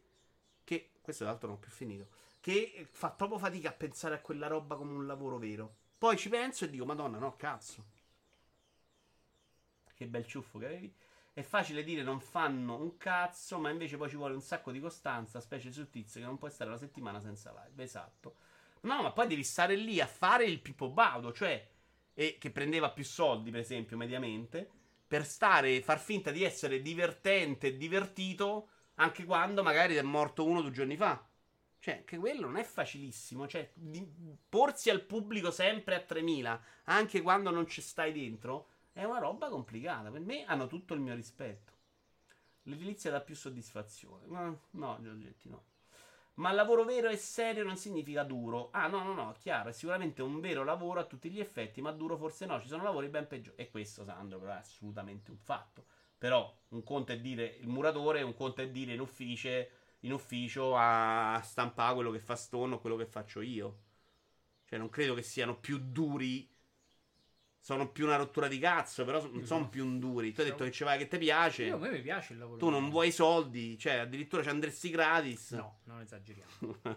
che, questo tra l'altro non ho più finito, che fa proprio fatica a pensare a quella roba come un lavoro vero. Poi ci penso e dico, madonna, no, cazzo. Che bel ciuffo che avevi. È facile dire non fanno un cazzo, ma invece poi ci vuole un sacco di costanza, specie sul tizio che non puoi stare una settimana senza live. Esatto. No, ma poi devi stare lì a fare il Pippo Baudo, cioè, e che prendeva più soldi, per esempio, mediamente, per stare, far finta di essere divertente e divertito anche quando magari è morto uno due giorni fa. Cioè, anche quello non è facilissimo. Cioè, porsi al pubblico sempre a 3000, anche quando non ci stai dentro, è una roba complicata. Per me hanno tutto il mio rispetto. L'edilizia dà più soddisfazione. No, no, Giorgetti, no. Ma lavoro vero e serio non significa duro. Ah, no, no, no, chiaro, è sicuramente un vero lavoro a tutti gli effetti, ma duro forse no, ci sono lavori ben peggiori. E questo, Sandro, però è assolutamente un fatto. Però un conto è dire il muratore, un conto è dire in ufficio, in ufficio a stampare quello che fa Stone o quello che faccio io. Cioè, non credo che siano più duri sono più una rottura di cazzo, però non sono più un duri. Tu hai detto che ci vai che ti piace. Io, a me mi piace il lavoro. Tu non vuoi soldi, cioè addirittura ci andresti gratis. No, non esageriamo. <laughs>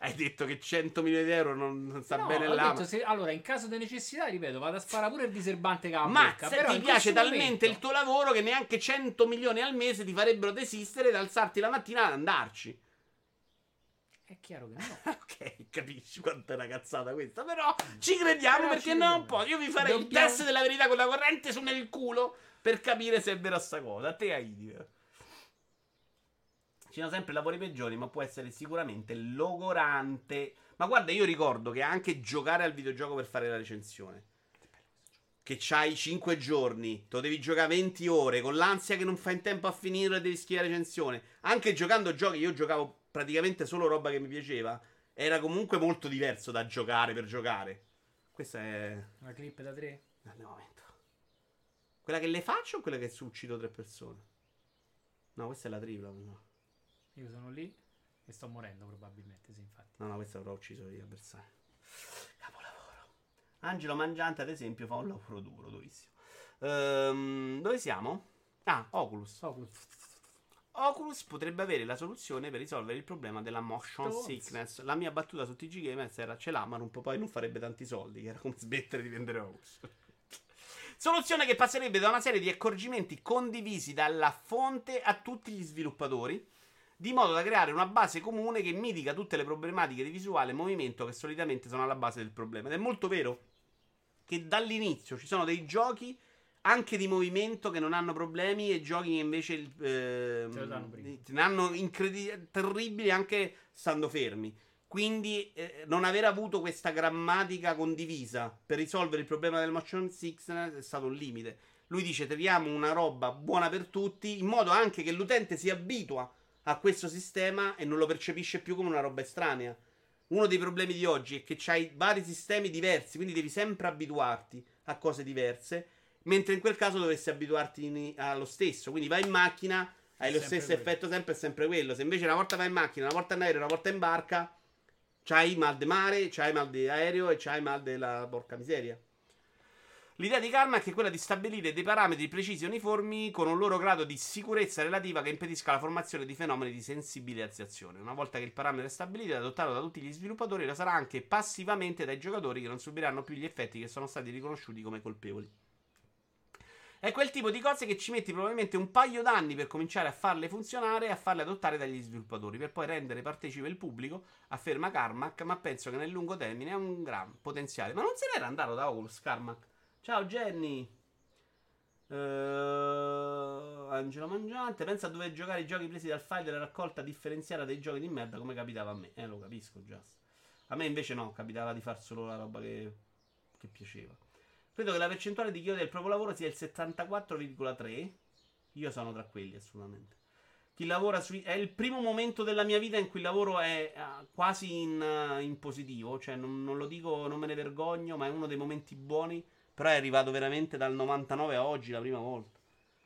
hai detto che 100 milioni di euro non, non sta no, bene là. allora, in caso di necessità, ripeto, vado a sparare pure il diserbante che Ma se ti piace talmente momento... il tuo lavoro che neanche 100 milioni al mese ti farebbero desistere da alzarti la mattina ad andarci. È chiaro che no. <laughs> ok, capisci quanto è una cazzata questa. Però ci crediamo però perché ci non può. Io vi farei Dobbiamo... il test della verità con la corrente su nel culo per capire se è vera sta cosa. A te, Aidi. Ci sono sempre lavori peggiori, ma può essere sicuramente logorante. Ma guarda, io ricordo che anche giocare al videogioco per fare la recensione. Che c'hai 5 giorni, te lo devi giocare 20 ore, con l'ansia che non fai in tempo a finire e devi scrivere la recensione. Anche giocando giochi, io giocavo praticamente solo roba che mi piaceva, era comunque molto diverso da giocare per giocare. Questa è. Una clip da tre? Andiamo momento. Quella che le faccio o quella che uccido tre persone? No, questa è la tripla. No. Io sono lì e sto morendo probabilmente, sì, infatti. No, no, questa l'avrò ucciso io, avversario. Capolavoro. Angelo Mangiante, ad esempio, fa un lavoro duro, durissimo. Ehm, dove siamo? Ah, Oculus. Oculus. Oculus potrebbe avere la soluzione per risolvere il problema della motion Stones. sickness. La mia battuta su TG Games era ce l'ha, ma non, poi non farebbe tanti soldi, era come smettere di vendere Oculus. <laughs> Soluzione che passerebbe da una serie di accorgimenti condivisi dalla fonte a tutti gli sviluppatori, di modo da creare una base comune che mitiga tutte le problematiche di visuale e movimento che solitamente sono alla base del problema. Ed è molto vero che dall'inizio ci sono dei giochi anche di movimento che non hanno problemi e giochi che invece eh, ne hanno incredi- terribili anche stando fermi. Quindi eh, non aver avuto questa grammatica condivisa per risolvere il problema del motion sickness è stato un limite. Lui dice troviamo una roba buona per tutti in modo anche che l'utente si abitua a questo sistema e non lo percepisce più come una roba estranea. Uno dei problemi di oggi è che hai vari sistemi diversi, quindi devi sempre abituarti a cose diverse Mentre in quel caso dovresti abituarti in, allo stesso. Quindi vai in macchina, hai lo stesso quello. effetto sempre e sempre quello. Se invece una volta vai in macchina, una volta in aereo, una volta in barca, c'hai mal di mare, c'hai mal di aereo e c'hai mal della porca miseria. L'idea di Karma è quella di stabilire dei parametri precisi e uniformi con un loro grado di sicurezza relativa che impedisca la formazione di fenomeni di sensibilizzazione. Una volta che il parametro è stabilito e adottato da tutti gli sviluppatori, lo sarà anche passivamente dai giocatori che non subiranno più gli effetti che sono stati riconosciuti come colpevoli. È quel tipo di cose che ci metti probabilmente un paio d'anni per cominciare a farle funzionare e a farle adottare dagli sviluppatori, per poi rendere partecipe il pubblico, afferma Carmack, ma penso che nel lungo termine ha un gran potenziale. Ma non se n'era andato da Oculus Carmack. Ciao Jenny. Uh, Angelo Mangiante. Pensa a dover giocare i giochi presi dal file della raccolta differenziata dei giochi di merda come capitava a me. Eh, lo capisco, già. A me invece no, capitava di far solo la roba che, che piaceva. Credo che la percentuale di chi odia il proprio lavoro sia il 74,3. Io sono tra quelli, assolutamente. Chi lavora su. È il primo momento della mia vita in cui il lavoro è uh, quasi in, uh, in, positivo. Cioè, non, non, lo dico, non me ne vergogno, ma è uno dei momenti buoni. Però è arrivato veramente dal 99 a oggi, la prima volta.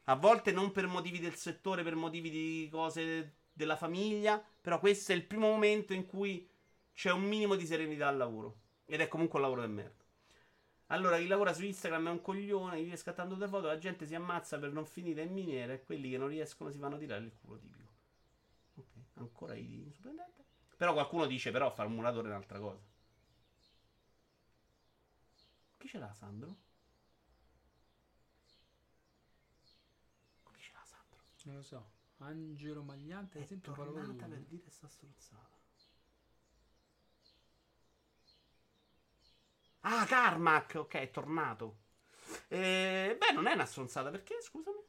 A volte non per motivi del settore, per motivi di cose della famiglia. Però questo è il primo momento in cui c'è un minimo di serenità al lavoro. Ed è comunque un lavoro del merda. Allora, chi lavora su Instagram è un coglione, chi vive scattando due foto, la gente si ammazza per non finire in miniera e quelli che non riescono si fanno tirare il culo tipico. Ok, ancora i sorprendente. Però qualcuno dice però fare un muratore è un'altra cosa. Chi ce l'ha Sandro? Chi ce l'ha Sandro? Non lo so. Angelo Magliante, ad esempio, è tornata per dire sta strozzata. Ah, Carmack. Ok, è tornato. Eh, beh, non è una stronzata. Perché? Scusami.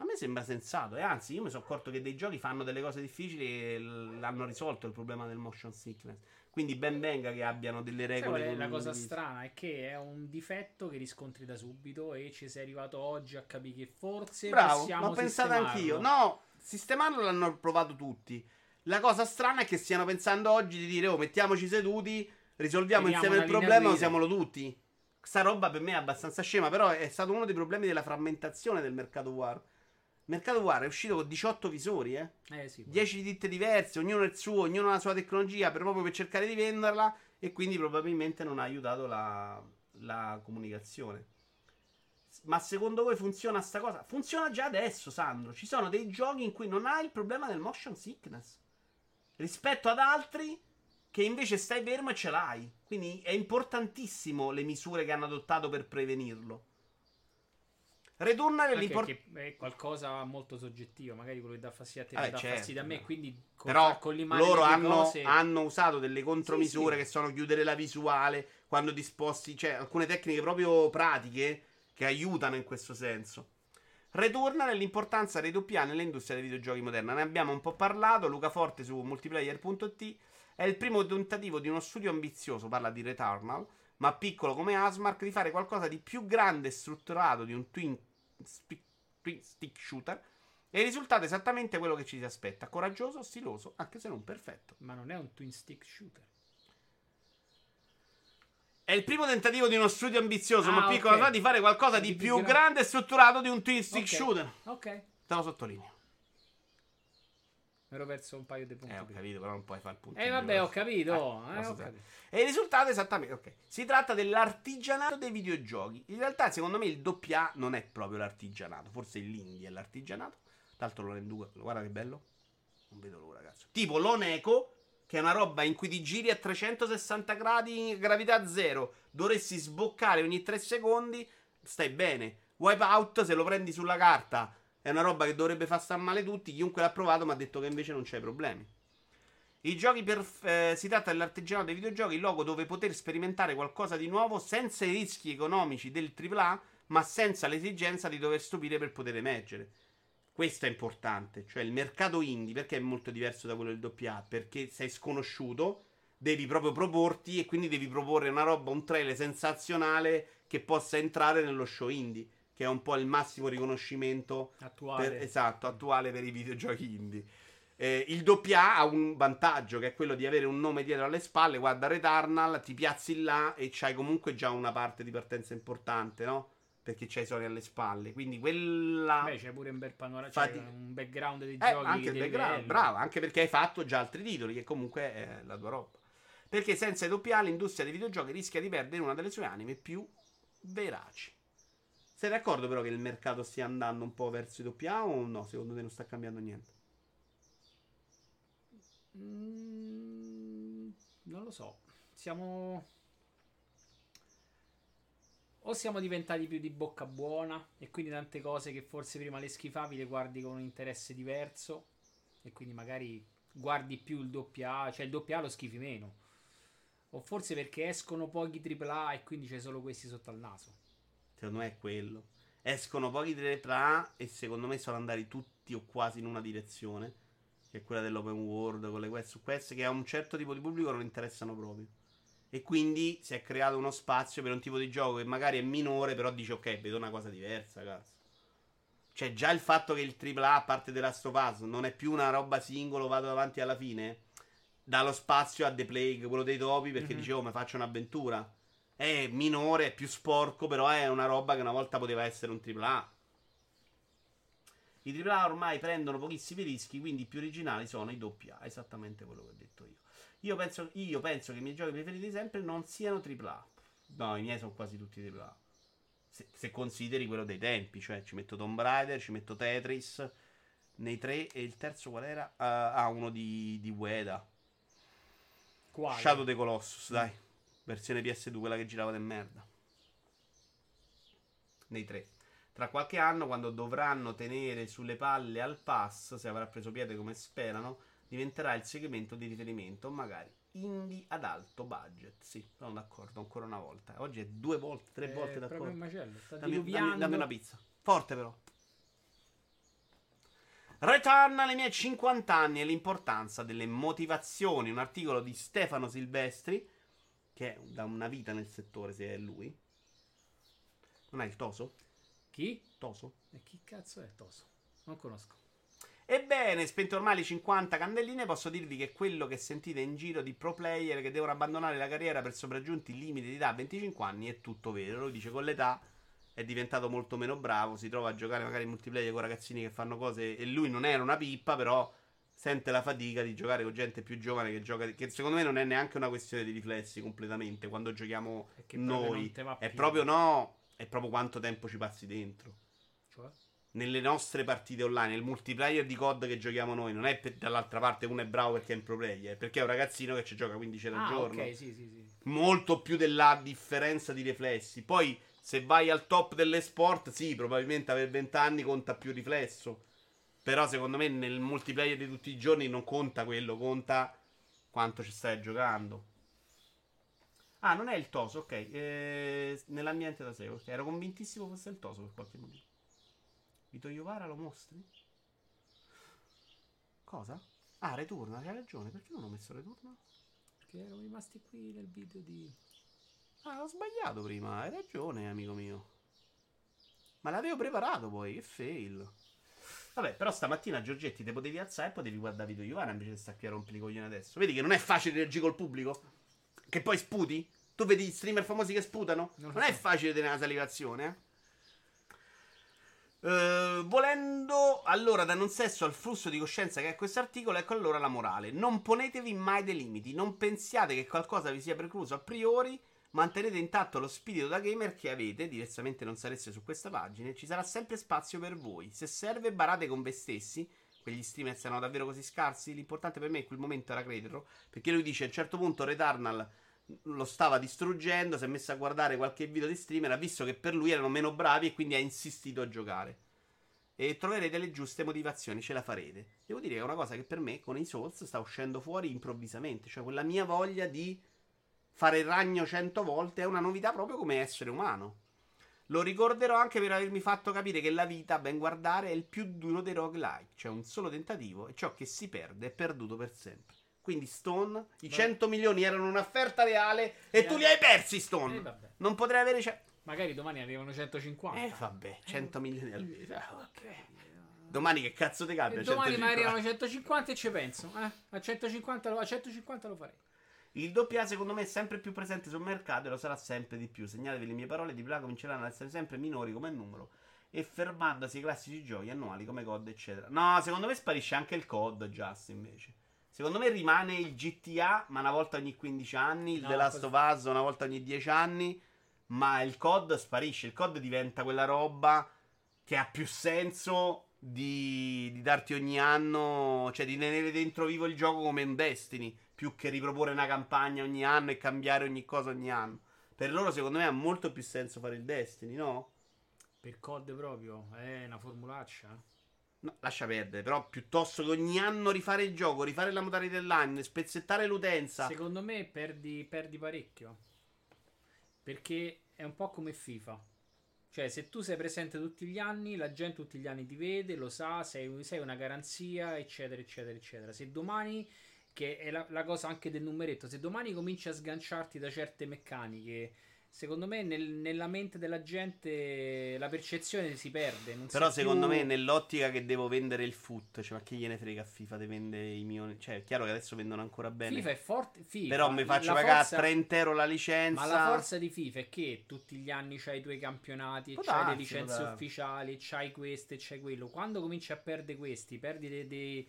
A me sembra sensato, e anzi, io mi sono accorto che dei giochi fanno delle cose difficili e l'hanno risolto il problema del motion sickness. Quindi ben venga che abbiano delle regole. Sai, la cosa strana è che è un difetto che riscontri da subito e ci sei arrivato oggi a capire che forse Bravo, l'ho pensato anch'io. No, sistemarlo l'hanno provato tutti. La cosa strana è che stiano pensando oggi di dire "Oh, mettiamoci seduti, risolviamo Teniamo insieme il problema, usiamolo tutti". Sta roba per me è abbastanza scema, però è stato uno dei problemi della frammentazione del mercato War. Mercato War è uscito con 18 visori, eh? eh sì, 10 ditte diverse, ognuno il suo, ognuno ha la sua tecnologia per, proprio per cercare di venderla e quindi probabilmente non ha aiutato la, la comunicazione. Ma secondo voi funziona sta cosa? Funziona già adesso, Sandro. Ci sono dei giochi in cui non hai il problema del motion sickness. Rispetto ad altri che invece stai fermo e ce l'hai. Quindi è importantissimo le misure che hanno adottato per prevenirlo. Returnal l'importante è qualcosa molto soggettivo, magari quello che dà fastidio a te Vabbè, dà certo, fastidio a me, quindi con, però con loro hanno, cose... hanno, usato delle contromisure sì, sì. che sono chiudere la visuale quando disposti, cioè alcune tecniche proprio pratiche che aiutano in questo senso. Returnal l'importanza dei doppi nell'industria dei videogiochi moderna. Ne abbiamo un po' parlato, Luca Forte su multiplayer.it è il primo tentativo di uno studio ambizioso, parla di Returnal, ma piccolo come Asmark, di fare qualcosa di più grande e strutturato di un twin stick shooter. E il risultato è esattamente quello che ci si aspetta: coraggioso, stiloso, anche se non perfetto. Ma non è un twin stick shooter. È il primo tentativo di uno studio ambizioso, ah, ma piccolo, okay. di fare qualcosa di, di più grande e strutturato di un twin stick okay. shooter. Ok. Te lo sottolineo. Mi ero perso un paio di punti. Eh, ho capito, però non puoi fare il punto. Eh, vabbè, ho capito. Eh, eh, ho capito. E il risultato è esattamente. Ok. Si tratta dell'artigianato dei videogiochi. In realtà, secondo me, il doppia non è proprio l'artigianato. Forse l'indie è l'artigianato. Tra l'altro, lo rendo. Guarda che bello. Non vedo l'ora, cazzo. Tipo l'Oneco, che è una roba in cui ti giri a 360 gradi, gravità zero. Dovresti sboccare ogni 3 secondi. Stai bene. Wipeout, se lo prendi sulla carta è una roba che dovrebbe far star male tutti. Chiunque l'ha provato mi ha detto che invece non c'è problemi. I giochi per, eh, si tratta dell'artigianato dei videogiochi, il luogo dove poter sperimentare qualcosa di nuovo senza i rischi economici del AAA, ma senza l'esigenza di dover stupire per poter emergere. Questo è importante, cioè il mercato indie, perché è molto diverso da quello del AA? Perché sei sconosciuto, devi proprio proporti e quindi devi proporre una roba, un trailer sensazionale che possa entrare nello show indie che è un po' il massimo riconoscimento attuale, per, esatto, attuale per i videogiochi indie. Eh, il doppia ha un vantaggio che è quello di avere un nome dietro alle spalle. Guarda Returnal, ti piazzi là e c'hai comunque già una parte di partenza importante, no? Perché c'hai i soldi alle spalle. Quindi quella. Beh, c'è pure un bel panorama, Fatti... un background di eh, giochi. Anche il background, bravo, anche perché hai fatto già altri titoli, che comunque è la tua roba. Perché senza i doppia l'industria dei videogiochi rischia di perdere una delle sue anime più veraci. Sei d'accordo però che il mercato stia andando un po' verso i doppia o no? Secondo te non sta cambiando niente? Mm, non lo so. Siamo... O siamo diventati più di bocca buona e quindi tante cose che forse prima le schifavi le guardi con un interesse diverso e quindi magari guardi più il doppia cioè il doppia lo schifi meno. O forse perché escono pochi AAA e quindi c'è solo questi sotto al naso. Secondo me è quello. Escono pochi AAA e secondo me sono andati tutti o quasi in una direzione. Che è quella dell'open world, con le quest su quest, che a un certo tipo di pubblico non interessano proprio. E quindi si è creato uno spazio per un tipo di gioco che magari è minore, però dice ok, vedo una cosa diversa, cazzo. Cioè, già il fatto che il AAA, a parte of Us, non è più una roba singolo, vado avanti alla fine, dà lo spazio a The Plague, quello dei topi, perché mm-hmm. dicevo, oh, mi faccio un'avventura è minore, è più sporco, però è una roba che una volta poteva essere un AAA. I AAA ormai prendono pochissimi rischi, quindi i più originali sono i AA, esattamente quello che ho detto io. Io penso, io penso che i miei giochi preferiti sempre non siano AAA. No, i miei sono quasi tutti AAA. Se, se consideri quello dei tempi, cioè ci metto Tomb Raider, ci metto Tetris, nei tre, e il terzo qual era? Uh, ah, uno di, di Ueda. Quale? Shadow the Colossus, dai. Versione PS2, quella che girava del merda. Nei tre. Tra qualche anno, quando dovranno tenere sulle palle al pass, se avrà preso piede come sperano, diventerà il segmento di riferimento, magari indie ad alto budget. Sì, sono d'accordo, ancora una volta. Oggi è due volte, tre è volte d'accordo. Macello, dammi, dammi, dammi una pizza. Forte però. Return alle mie 50 anni e l'importanza delle motivazioni. Un articolo di Stefano Silvestri, che è da una vita nel settore, se è lui. Non è il Toso? Chi? Toso? E chi cazzo è Toso? Non conosco. Ebbene, spento ormai le 50 candelline, posso dirvi che quello che sentite in giro di pro player che devono abbandonare la carriera per sopraggiunti il limite di età a 25 anni è tutto vero. Lo dice con l'età è diventato molto meno bravo, si trova a giocare magari in multiplayer con ragazzini che fanno cose e lui non era una pippa, però sente la fatica di giocare con gente più giovane che gioca che secondo me non è neanche una questione di riflessi completamente quando giochiamo noi, è proprio no, è proprio quanto tempo ci passi dentro. Cioè? Nelle nostre partite online, il multiplayer di COD che giochiamo noi, non è per, dall'altra parte uno è bravo perché è in pro player, perché è un ragazzino che ci gioca 15 ore al ah, giorno. Ok, sì, sì, sì. Molto più della differenza di riflessi. Poi se vai al top delle sport, sì, probabilmente avere 20 anni conta più riflesso. Però secondo me nel multiplayer di tutti i giorni non conta quello, conta quanto ci stai giocando. Ah, non è il Toso, ok. Eh, nell'ambiente da 6, ok. Ero convintissimo fosse il Toso per qualche motivo. Vito Iovara lo mostri? Cosa? Ah, Returna, hai ragione. Perché non ho messo Returna? Perché erano rimasti qui nel video di... Ah, ho sbagliato prima, hai ragione, amico mio. Ma l'avevo preparato poi, che fail. Vabbè, però stamattina Giorgetti te potevi alzare e potevi guardare video Ivana invece di stare qui a rompere i coglioni adesso. Vedi che non è facile reagire col pubblico? Che poi sputi? Tu vedi streamer famosi che sputano? Non, non è facile tenere la salivazione, eh? Uh, volendo allora da non sesso al flusso di coscienza che è questo articolo, ecco allora la morale. Non ponetevi mai dei limiti, non pensiate che qualcosa vi sia precluso a priori Mantenete intatto lo spirito da gamer che avete, diversamente non sareste su questa pagina, ci sarà sempre spazio per voi. Se serve, barate con voi stessi. Quegli streamer erano davvero così scarsi. L'importante per me in quel momento era crederlo. Perché lui dice a un certo punto Returnal lo stava distruggendo. Si è messo a guardare qualche video di streamer. Ha visto che per lui erano meno bravi e quindi ha insistito a giocare. E troverete le giuste motivazioni, ce la farete. Devo dire che è una cosa che per me con i Souls sta uscendo fuori improvvisamente. Cioè quella mia voglia di fare il ragno cento volte è una novità proprio come essere umano. Lo ricorderò anche per avermi fatto capire che la vita, a ben guardare, è il più duro dei roguelike. C'è un solo tentativo e ciò che si perde è perduto per sempre. Quindi Stone, i 100 milioni erano un'offerta reale e tu li hai persi Stone. Eh, non potrei avere... Ce- Magari domani arrivano 150. Eh vabbè, 100 milioni al mese. Ah, ok. Domani che cazzo ti cambia? domani magari arrivano 150 e ci penso. Eh? A, 150 lo, a 150 lo farei. Il doppia secondo me è sempre più presente sul mercato e lo sarà sempre di più. Segnatevi le mie parole, di là cominceranno ad essere sempre minori come numero e fermandosi i classici giochi annuali come COD eccetera. No, secondo me sparisce anche il COD Just invece. Secondo me rimane il GTA, ma una volta ogni 15 anni, il no, The Last of Us una volta ogni 10 anni, ma il COD sparisce. Il COD diventa quella roba che ha più senso di, di darti ogni anno, cioè di tenere dentro vivo il gioco come un Destiny più che riproporre una campagna ogni anno e cambiare ogni cosa ogni anno. Per loro, secondo me, ha molto più senso fare il Destiny, no? Per COD proprio, è una formulaccia. No, lascia perdere, però piuttosto che ogni anno rifare il gioco, rifare la modalità dell'anno, spezzettare l'utenza. Secondo me perdi, perdi parecchio. Perché è un po' come FIFA. Cioè, se tu sei presente tutti gli anni, la gente tutti gli anni ti vede, lo sa, sei, sei una garanzia, eccetera, eccetera, eccetera. Se domani che è la, la, cosa anche del numeretto. Se domani cominci a sganciarti da certe meccaniche, secondo me nel, nella mente della gente la percezione si perde. Però secondo più... me nell'ottica che devo vendere il foot, cioè ma che gliene frega a FIFA di vendere i miei... Cioè è chiaro che adesso vendono ancora bene. FIFA è forte. FIFA, però mi faccio pagare forza... 30 euro la licenza. Ma la forza di FIFA è che tutti gli anni c'hai i tuoi campionati, può c'hai le licenze ufficiali, c'hai queste, c'hai quello. Quando cominci a perdere questi, perdi dei... dei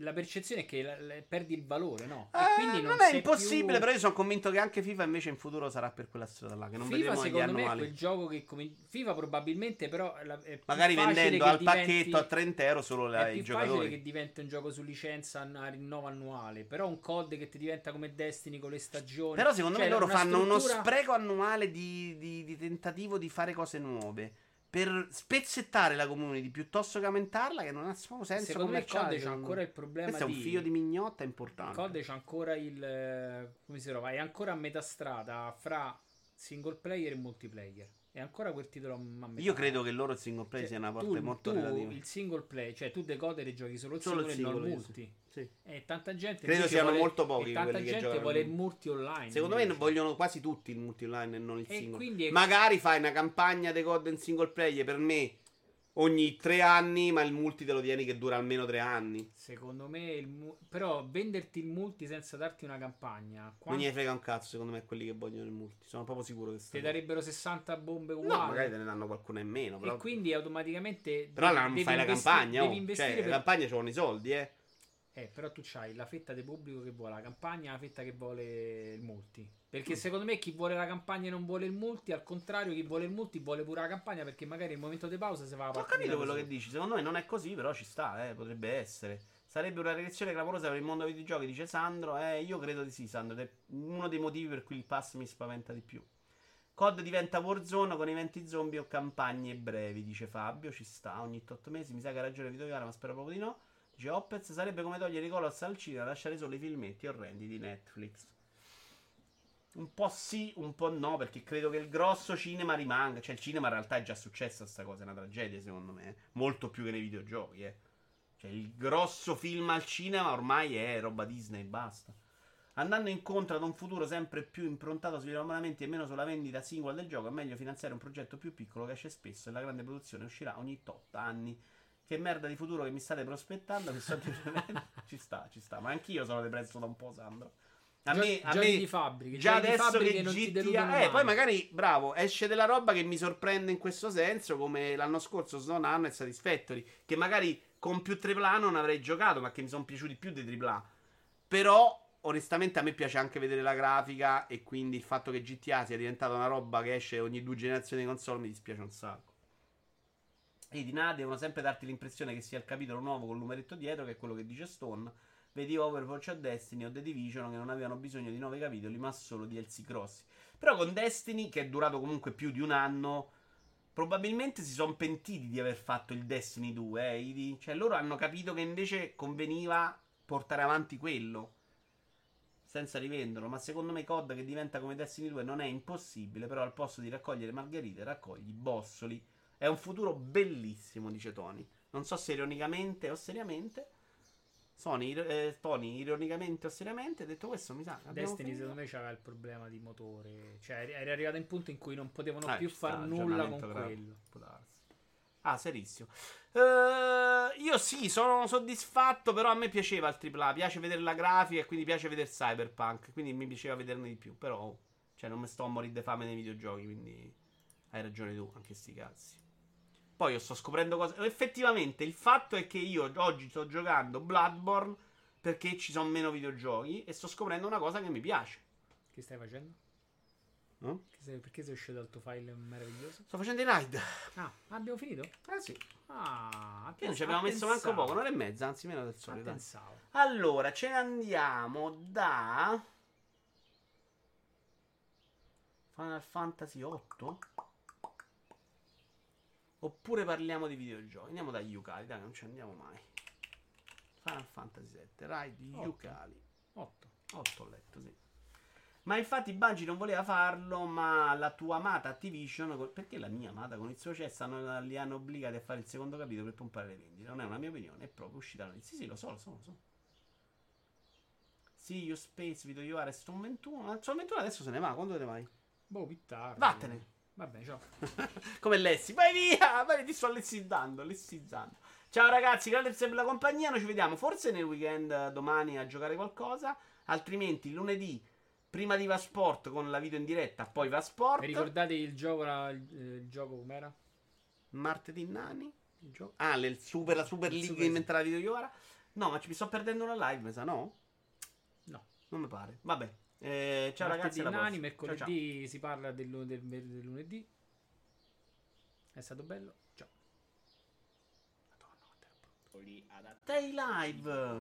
la percezione è che la, la, perdi il valore, no? Eh, non, non è impossibile, più... però io sono convinto che anche FIFA invece in futuro sarà per quella strada là. Che non FIFA secondo me è quel gioco che come... FIFA probabilmente però è magari vendendo al diventi... pacchetto a 30 euro solo la, è più i giocatori. facile che diventa un gioco su licenza a rinnovo annuale, però un COD che ti diventa come Destiny con le stagioni. Però secondo cioè, me loro fanno struttura... uno spreco annuale di, di, di tentativo di fare cose nuove per spezzettare la community piuttosto che aumentarla, che non ha proprio senso. Secondo me il COD c'è ancora il problema Questo di... è un figlio di mignotta importante. Il COD c'è ancora il... come si trova? È ancora a metà strada fra single player e multiplayer. E ancora quel titolo a metà. Io credo che loro il single play Cioè, sia una tu- parte molto tu relativa. il single play, cioè tu decoder e giochi solo il Solo singolo, il e non multi. Sì. E tanta gente Credo siano vuole- molto pochi tanta quelli che gente vuole il multi online. Secondo me invece. vogliono quasi tutti il multi online e non il E singolo. Magari fai una campagna di COD in single player per me ogni tre anni, ma il multi te lo tieni che dura almeno tre anni. Secondo me il mu- però venderti il multi senza darti una campagna, Non quanto gliene frega un cazzo, secondo me, quelli che vogliono il multi. Sono proprio sicuro che ti sta darebbero 60 bombe No, uguali. magari te ne danno qualcuna in meno. Però, E quindi automaticamente però devi- non fai la investi- campagna. devi oh. investire Cioè, per- la campagna ci vogliono i soldi, eh. Eh, però tu c'hai la fetta del pubblico che vuole la campagna e la fetta che vuole il multi. Perché Mm. secondo me chi vuole la campagna e non vuole il multi, al contrario, chi vuole il multi vuole pure la campagna perché magari il momento di pausa si va a Ho capito quello che dici. Secondo me non è così, però ci sta, eh. Potrebbe essere. Sarebbe una regressione clamorosa per il mondo dei videogiochi, dice Sandro. Eh, io credo di sì, Sandro. È uno dei motivi per cui il pass mi spaventa di più. COD diventa Warzone con eventi zombie o campagne brevi, dice Fabio. Ci sta, ogni 8 mesi. Mi sa che ha ragione Vito Iara, ma spero proprio di no. Dice Opez, sarebbe come togliere i Coloss al cinema e lasciare solo i filmetti orrendi di Netflix. Un po' sì, un po' no, perché credo che il grosso cinema rimanga. Cioè, il cinema in realtà è già successa sta cosa, è una tragedia secondo me. eh. Molto più che nei videogiochi, eh. Cioè, il grosso film al cinema ormai è roba Disney e basta. Andando incontro ad un futuro sempre più improntato sugli abbonamenti e meno sulla vendita singola del gioco, è meglio finanziare un progetto più piccolo che esce spesso e la grande produzione uscirà ogni tot anni. Che merda di futuro che mi state prospettando? Mi sto <laughs> ci sta, ci sta. Ma anch'io sono depresso da un po', Sandro. A me, a giochi me di fabbriche, già di adesso che GTA eh, poi magari bravo esce della roba che mi sorprende in questo senso come l'anno scorso Snow Hanno e Satisfactory che magari con più AAA non avrei giocato ma che mi sono piaciuti più dei AAA però onestamente a me piace anche vedere la grafica e quindi il fatto che GTA sia diventata una roba che esce ogni due generazioni di console mi dispiace un sacco e di nada devono sempre darti l'impressione che sia il capitolo nuovo con il numeretto dietro che è quello che dice Stone Vedi Overwatch o Destiny o The Division che non avevano bisogno di nuovi capitoli, ma solo di DLC grossi. Però con Destiny, che è durato comunque più di un anno, probabilmente si sono pentiti di aver fatto il Destiny 2. Eh, Idi? Cioè, loro hanno capito che invece conveniva portare avanti quello. Senza rivenderlo. Ma secondo me COD che diventa come Destiny 2 non è impossibile. Però al posto di raccogliere margherite, raccogli bossoli. È un futuro bellissimo, dice Tony. Non so se ironicamente o seriamente. Sony, eh, Tony, ironicamente o seriamente, detto questo, mi sa. Destiny finito. secondo me c'aveva il problema di motore. Cioè era arrivato in punto in cui non potevano Eh, più far nulla con quello. Ah, serissimo. Eh, io sì, sono soddisfatto, però a me piaceva il AAA, piace vedere la grafica e quindi piace vedere Cyberpunk, quindi mi piaceva vederne di più, però cioè non mi sto a morire di fame nei videogiochi, quindi hai ragione tu, anche sti cazzi. Poi io sto scoprendo cose. Effettivamente, il fatto è che io oggi sto giocando Bloodborne perché ci sono meno videogiochi e sto scoprendo una cosa che mi piace. Che stai facendo? No? Che sei- perché sei uscito dal tuo file meraviglioso? Sto facendo i raid. Ah, abbiamo finito? Eh sì. Ah, Che non ci abbiamo messo manco poco, un'ora e mezza, anzi meno del solito. Pensavo. Allora, ce ne andiamo da Final Fantasy 8? Oppure parliamo di videogiochi? Andiamo da Yukali, dai, non ci andiamo mai. Final Fantasy 7, Ride Otto. Yukali. 8. 8 ho letto, sì. Ma infatti Bungie non voleva farlo, ma la tua amata Activision, perché la mia amata con il suo cesso hanno- li hanno obbligati a fare il secondo capitolo per pompare le vendite. Non è una mia opinione, è proprio uscita la notizia. Sì, sì, lo so, lo so, lo so. Sì, io Space, Vito Io Ares, Stone 21. Ma Stone 21 adesso se ne va, quando te ne vai? Boh, più tardi. Vattene. Vabbè, ciao. <laughs> Come Lessi, vai via! Vai, ti sto lessizzando, lessizzando. Ciao ragazzi, grazie per la compagnia. Noi ci vediamo forse nel weekend eh, domani a giocare qualcosa. Altrimenti lunedì, prima di Vasport con la video in diretta, poi Vasport. Mi ricordate il gioco, la- il, il gioco com'era? Martedì nani? Il gioco? Ah, le- il super, la Super League Super- inventata video di ora. No, ma ci mi sto perdendo una live, mi sa, no? No. Non mi pare. Vabbè. Eh, ciao ragazzi. Martedì alla nani, prossima. Ciao, ciao. mercoledì si parla del, del- del lunedì. È stato bello. Ciao. Stay live.